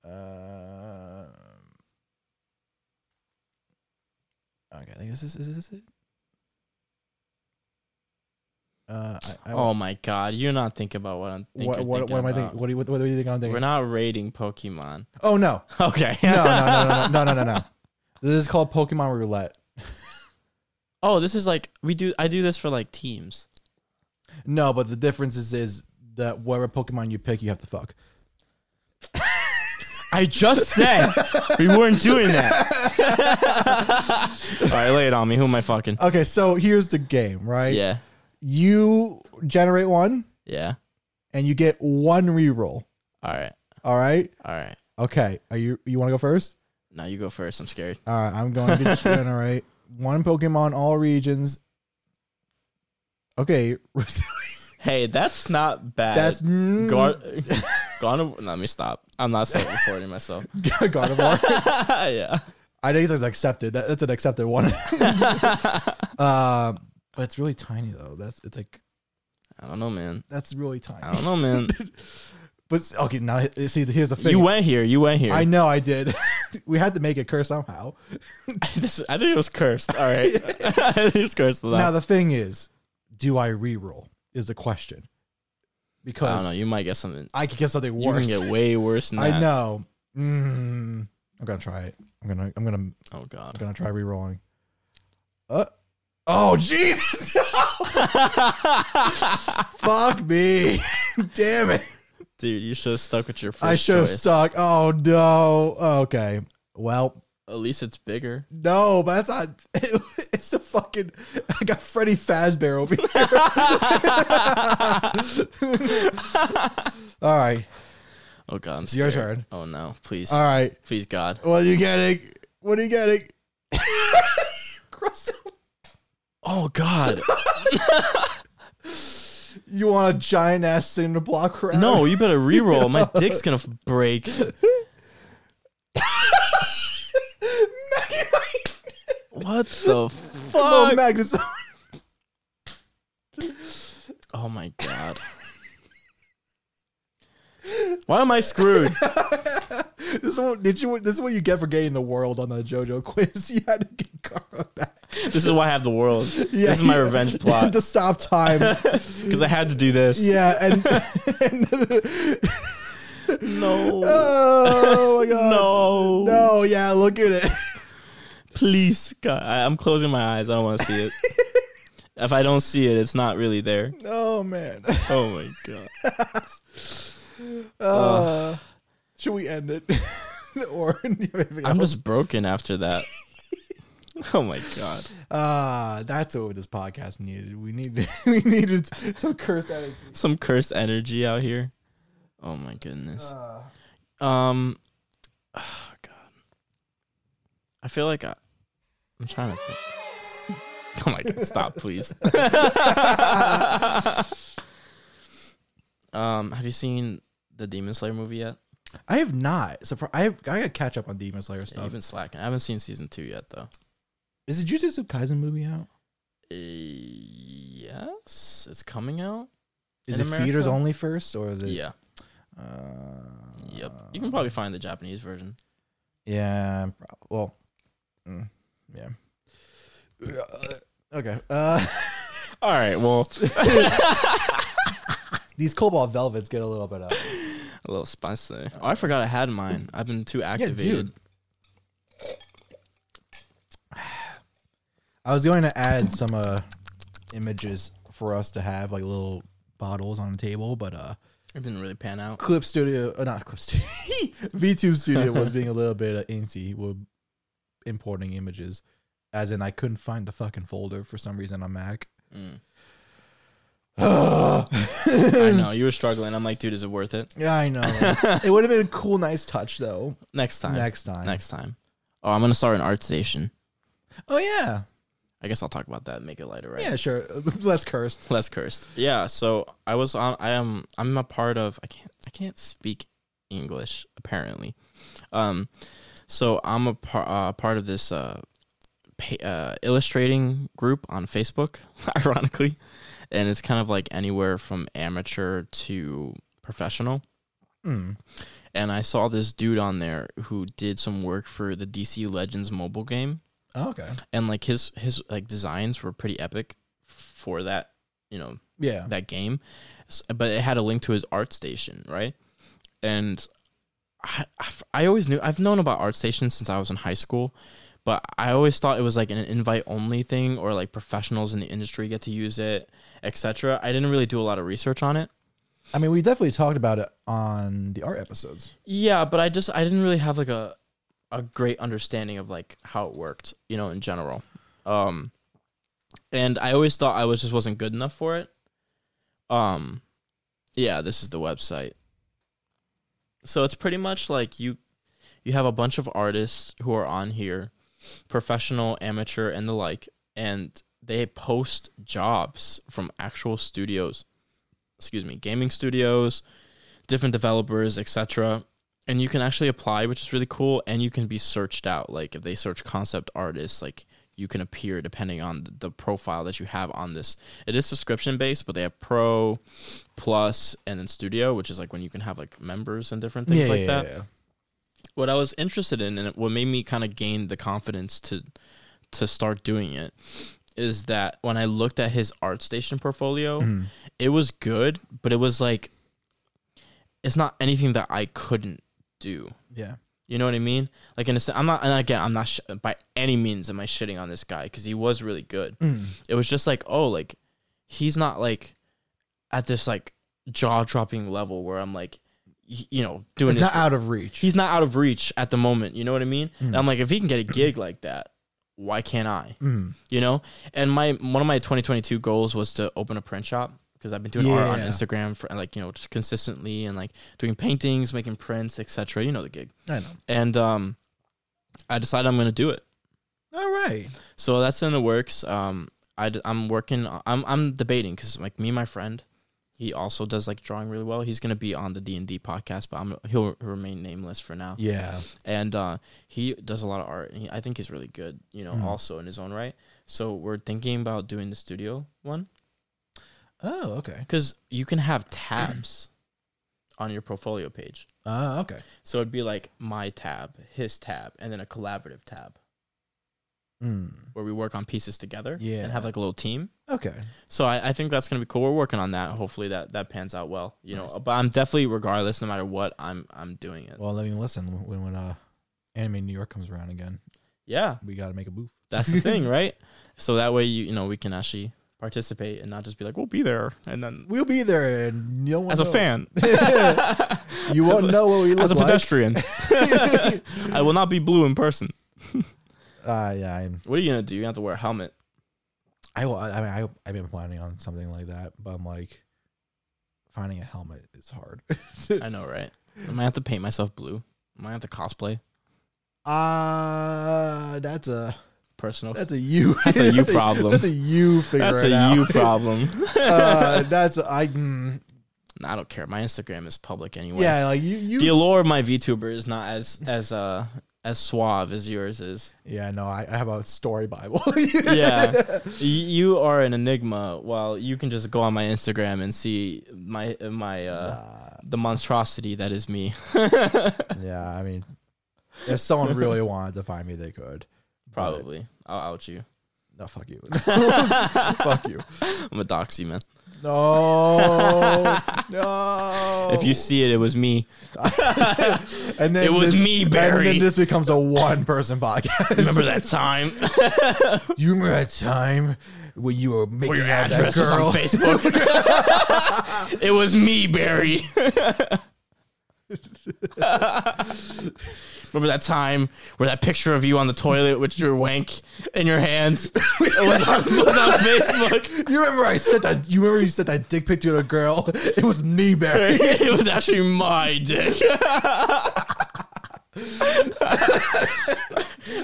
Uh, okay, I think this is, is this it. Uh, I, I oh my god, you're not thinking about what I'm thinking. What, what, thinking what am I thinking? What do you what, what do you think I'm thinking? We're not rating Pokemon. Oh no. Okay. no, no, no, no, no, no, no, no. This is called Pokemon Roulette. oh, this is like we do. I do this for like teams. No, but the difference is is that whatever Pokemon you pick, you have to fuck. I just said we weren't doing that. All right, lay it on me. Who am I fucking? Okay, so here's the game, right? Yeah, You generate one, yeah. and you get one reroll. All right, All right. all right. Okay. Are you you want to go first? No, you go first. I'm scared. All right. I'm going to generate one Pokemon all regions. Okay. Hey, that's not bad. That's mm, Gar- Gardevoir. Let me stop. I'm not start recording myself. Gardevoir. yeah. I think that's accepted. That, that's an accepted one. um, but it's really tiny though. That's it's like I don't know, man. that's really tiny. I don't know, man. But okay, now see here's the thing. you went here. You went here. I know I did. we had to make it curse somehow. This- I think it was cursed. All right. It's cursed. Now, the thing is, do I re-roll? Is the question. I don't Because know. You might get something. I, could get something worse. You can get way worse than that. I know. Mm, I'm gonna try it. I'm gonna. I'm gonna. Oh god. I'm Oh God. gonna try re-rolling. Uh. Oh Jesus! Fuck me! Damn it! Dude, you should have stuck with your first I should have choice. stuck. Oh no. Okay. Well, At least it's bigger. no, but that's not. It's the fucking. I got Freddy Fazbear over here. All right. Oh God, I'm It's your turn. Oh no, please, All right. please God. What are you getting? What are you getting? Oh God. you want a giant ass cinder block no, you better re-roll. My dick's gonna break. What the fuck? Oh, fuck? Magnus. Oh my God. Why am I screwed? this is what did you? This is what you get for getting the world on the JoJo quiz. You had to get Kara back. This is why I have the world. Yeah, this is my you- revenge plot to stop time. because I had to do this. yeah, and, and No. oh my god, no. no, yeah, look at it. Please, God, I, I'm closing my eyes. I don't want to see it. if I don't see it, it's not really there. Oh man, Oh my god. uh, should we end it? or do you have anything I'm just broken after that. oh my god. Ah, that's what this podcast needed. We needed we needed some cursed energy. Some cursed energy out here. Oh my goodness. Uh, Um. I feel like I I'm trying to think. Oh my god, stop please. um have you seen the Demon Slayer movie yet? I have not. Surpri- I have, I got to catch up on Demon Slayer stuff. you've been slacking. I haven't seen season two yet though. Is the Jujutsu Kaisen movie out? Uh, yes, it's coming out. Is it America? only first, or is it? Yeah. Uh, Yep. You can probably find the Japanese version. Yeah. Well. Mm, yeah. Okay. Uh, All right. Well, these cobalt velvets get a little bit up. a little spicy. Oh, I forgot I had mine. I've been too activated. I was going to add some uh images for us to have like little bottles on the table, but uh It didn't really pan out. Clip Studio, uh, not Clip Studio, VTube Studio was being a little bit uh, antsy with importing images, as in I couldn't find the fucking folder for some reason on Mac. Mm. I know you were struggling. I'm like, dude, is it worth it? Yeah, I know. it would have been a cool, nice touch though. Next time. Next time. Next time. Oh, I'm gonna start an ArtStation. Oh yeah, I guess I'll talk about that and make it lighter, right? Yeah, sure. Less cursed. less cursed. Yeah, so I was on. I am. I'm a part of. I can't. I can't speak English apparently. Um, so I'm a par, uh, part of this uh, pa- uh, illustrating group on Facebook, ironically, and it's kind of like anywhere from amateur to professional. Mm. And I saw this dude on there who did some work for the DC Legends mobile game Oh, okay. and like his his like designs were pretty epic for that you know Yeah. that game but it had a link to his ArtStation right and I, I've- always knew i've known about ArtStations since i was in high school but i always thought it was like an invite only thing or like professionals in the industry get to use it etc i didn't really do a lot of research on it I mean, we definitely talked about it on the art episodes. Yeah, but I just I didn't really have like a a great understanding of like how it worked, you know, in general. Um and I always thought I was just wasn't good enough for it. Um yeah, this is the website. So it's pretty much like you you have a bunch of artists who are on here, professional, amateur and the like, and they post jobs from actual studios. Excuse me, gaming studios, different developers, etc. And you can actually apply, which is really cool, and you can be searched out. Like if they search concept artists, like you can appear depending on the- profile that you have on this. It is subscription based, but they have pro, plus, and then studio, which is like when you can have like members and different things like that what I was interested in and what made me kind of gain the confidence to to start doing it is that when I looked at his ArtStation portfolio, Mhm. it was good, but it was like it's not anything that I couldn't do. Yeah. You know what I mean? Like in a sense, I'm not, and again, I'm not sh- by any means am I shitting on this guy because he was really good. Mm. It was just like, oh, like he's not like at this like jaw dropping level where I'm like, y- you know, doing this not out of reach. he's not out of reach at the moment. You know what I mean? Mm. And I'm like, if he can get a gig like that, why can't I? Mm. You know? And my one of my 2022 goals was to open a print shop because I've been doing art on Instagram for like you know just consistently and like doing paintings, making prints, etc. You know the gig. I know. And um, I decided I'm gonna do it. All right. So that's in the works. Um, I am working. I'm I'm debating because like me and my friend, he also does like drawing really well. He's gonna be on the D and D podcast, but I'm he'll remain nameless for now Yeah. and uh, he does a lot of art. And he, I think he's really good, you know, Mm. also in his own right. So we're thinking about doing the studio one Oh, okay. because you can have tabs on your portfolio page. Uh, okay. So it'd be like my tab, his tab, and then a collaborative tab Mm. where we work on pieces together Yeah. and have like a little team. Okay. So I, I think that's gonna be cool. We're working on that. Hopefully that that pans out well. You Nice. know, but I'm definitely regardless, no matter what, I'm I'm doing it. Well, I mean, listen, when when uh, Anime New York comes around again, yeah, we got to make a booth. That's the thing, right? So that way you you know we can actually participate and not just be like we'll be there and then We'll be there, and you won't as a fan, you won't a- know what we look as a like. pedestrian. I will not be blue in person. Uh, yeah, I'm, What are you gonna do? You have to wear a helmet. I, will- I mean, I, I've been planning on something like that, but I'm like, finding a helmet is hard. I know, right? I might have to paint myself blue. I might have to cosplay. Uh that's a Personal. that's a you. That's a you problem. That's a you figure That's a out. you problem. uh, that's I. Mm, I don't care. My Instagram is public anyway. yeah, like you. You. The allure of my VTuber is not as as uh as suave as yours is. yeah, no, I, I have a story Bible. yeah Y- you are an enigma while you can just go on my instagram and see my my uh Nah, the monstrosity that is me yeah, I mean, if someone really wanted to find me, they could. Probably i'll out you No, fuck you. fuck you. i'm a doxy man No, no. if you see it it was me and then It was this- me, Barry. And then this becomes a one-person podcast. remember that time Do you remember that time when you were making where your out that address was girl? on facebook it was me barry Remember that time where that picture of you on the toilet with your wank in your hands it was on, was on Facebook? You remember I said that? You remember you said that dick pic to a girl? It was me, Barry. it was actually my dick.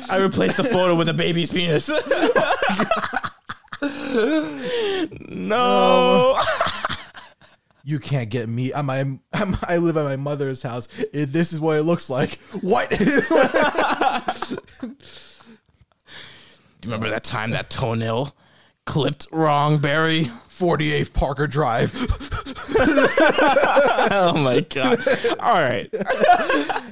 I replaced the photo with a baby's penis. no. Um, You can't get me. I'm, I'm, I'm, I live at my mother's house. If this is what it looks like. What? Do you remember that time that toenail clipped wrong, Barry? 48th Parker Drive. Oh my god! All right,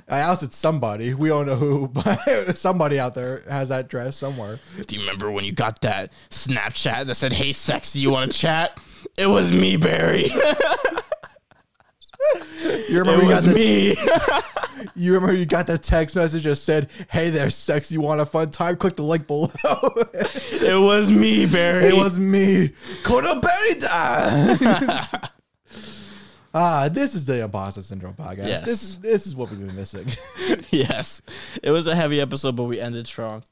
I ousted somebody. We don't know who, but somebody out there has that dress somewhere. do you remember when you got that Snapchat that said, "Hey, sexy, you want to chat?" It was me, Barry. You remember It you got was the me. you remember you got the text message that said, "Hey there, sexy, want a fun time? Click the link below." it was me, Barry. it was me, Kona Berida. ah, this is the imposter syndrome podcast. Yes. This is this is what we've been missing. yes. It was a heavy episode, but we ended strong.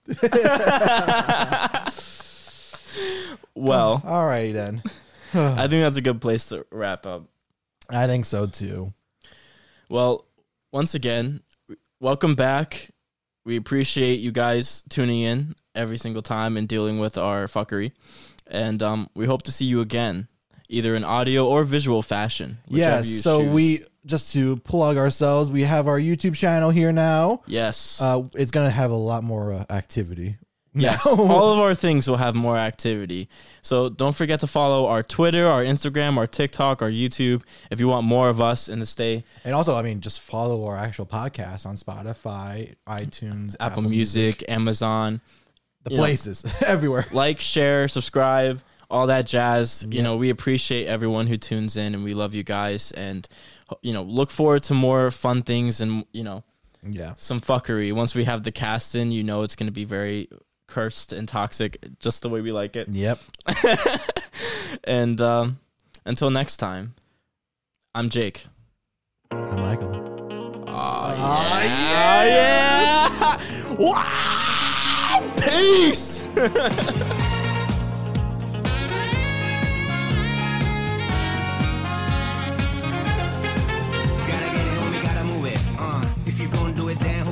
well, All right then. I think that's a good place to wrap up. I think so too. Well, once again, welcome back. We appreciate you guys tuning in every single time and dealing with our fuckery. And um, we hope to see you again, either in audio or visual fashion. Yes. you So choose. we just to plug ourselves, we have our YouTube channel here now. Yes. Uh, it's gonna have a lot more uh, activity. Yes, now. all of our things will have more activity. So don't forget to follow our Twitter, our Instagram, our TikTok, our YouTube if you want more of us and to stay And also, I mean, just follow our actual podcast on Spotify, iTunes, Apple, Music, Amazon. the you know. places everywhere. Like, share, subscribe, all that jazz. You know, we appreciate everyone who tunes in and we love you guys and you know, look forward to more fun things and you know, Yeah. some fuckery. Once we have the cast in, you know it's going to be very cursed and toxic just the way we like it. Yep. And um, until next time, I'm Jake. I'm Michael. Oh, yeah. Wow. Peace.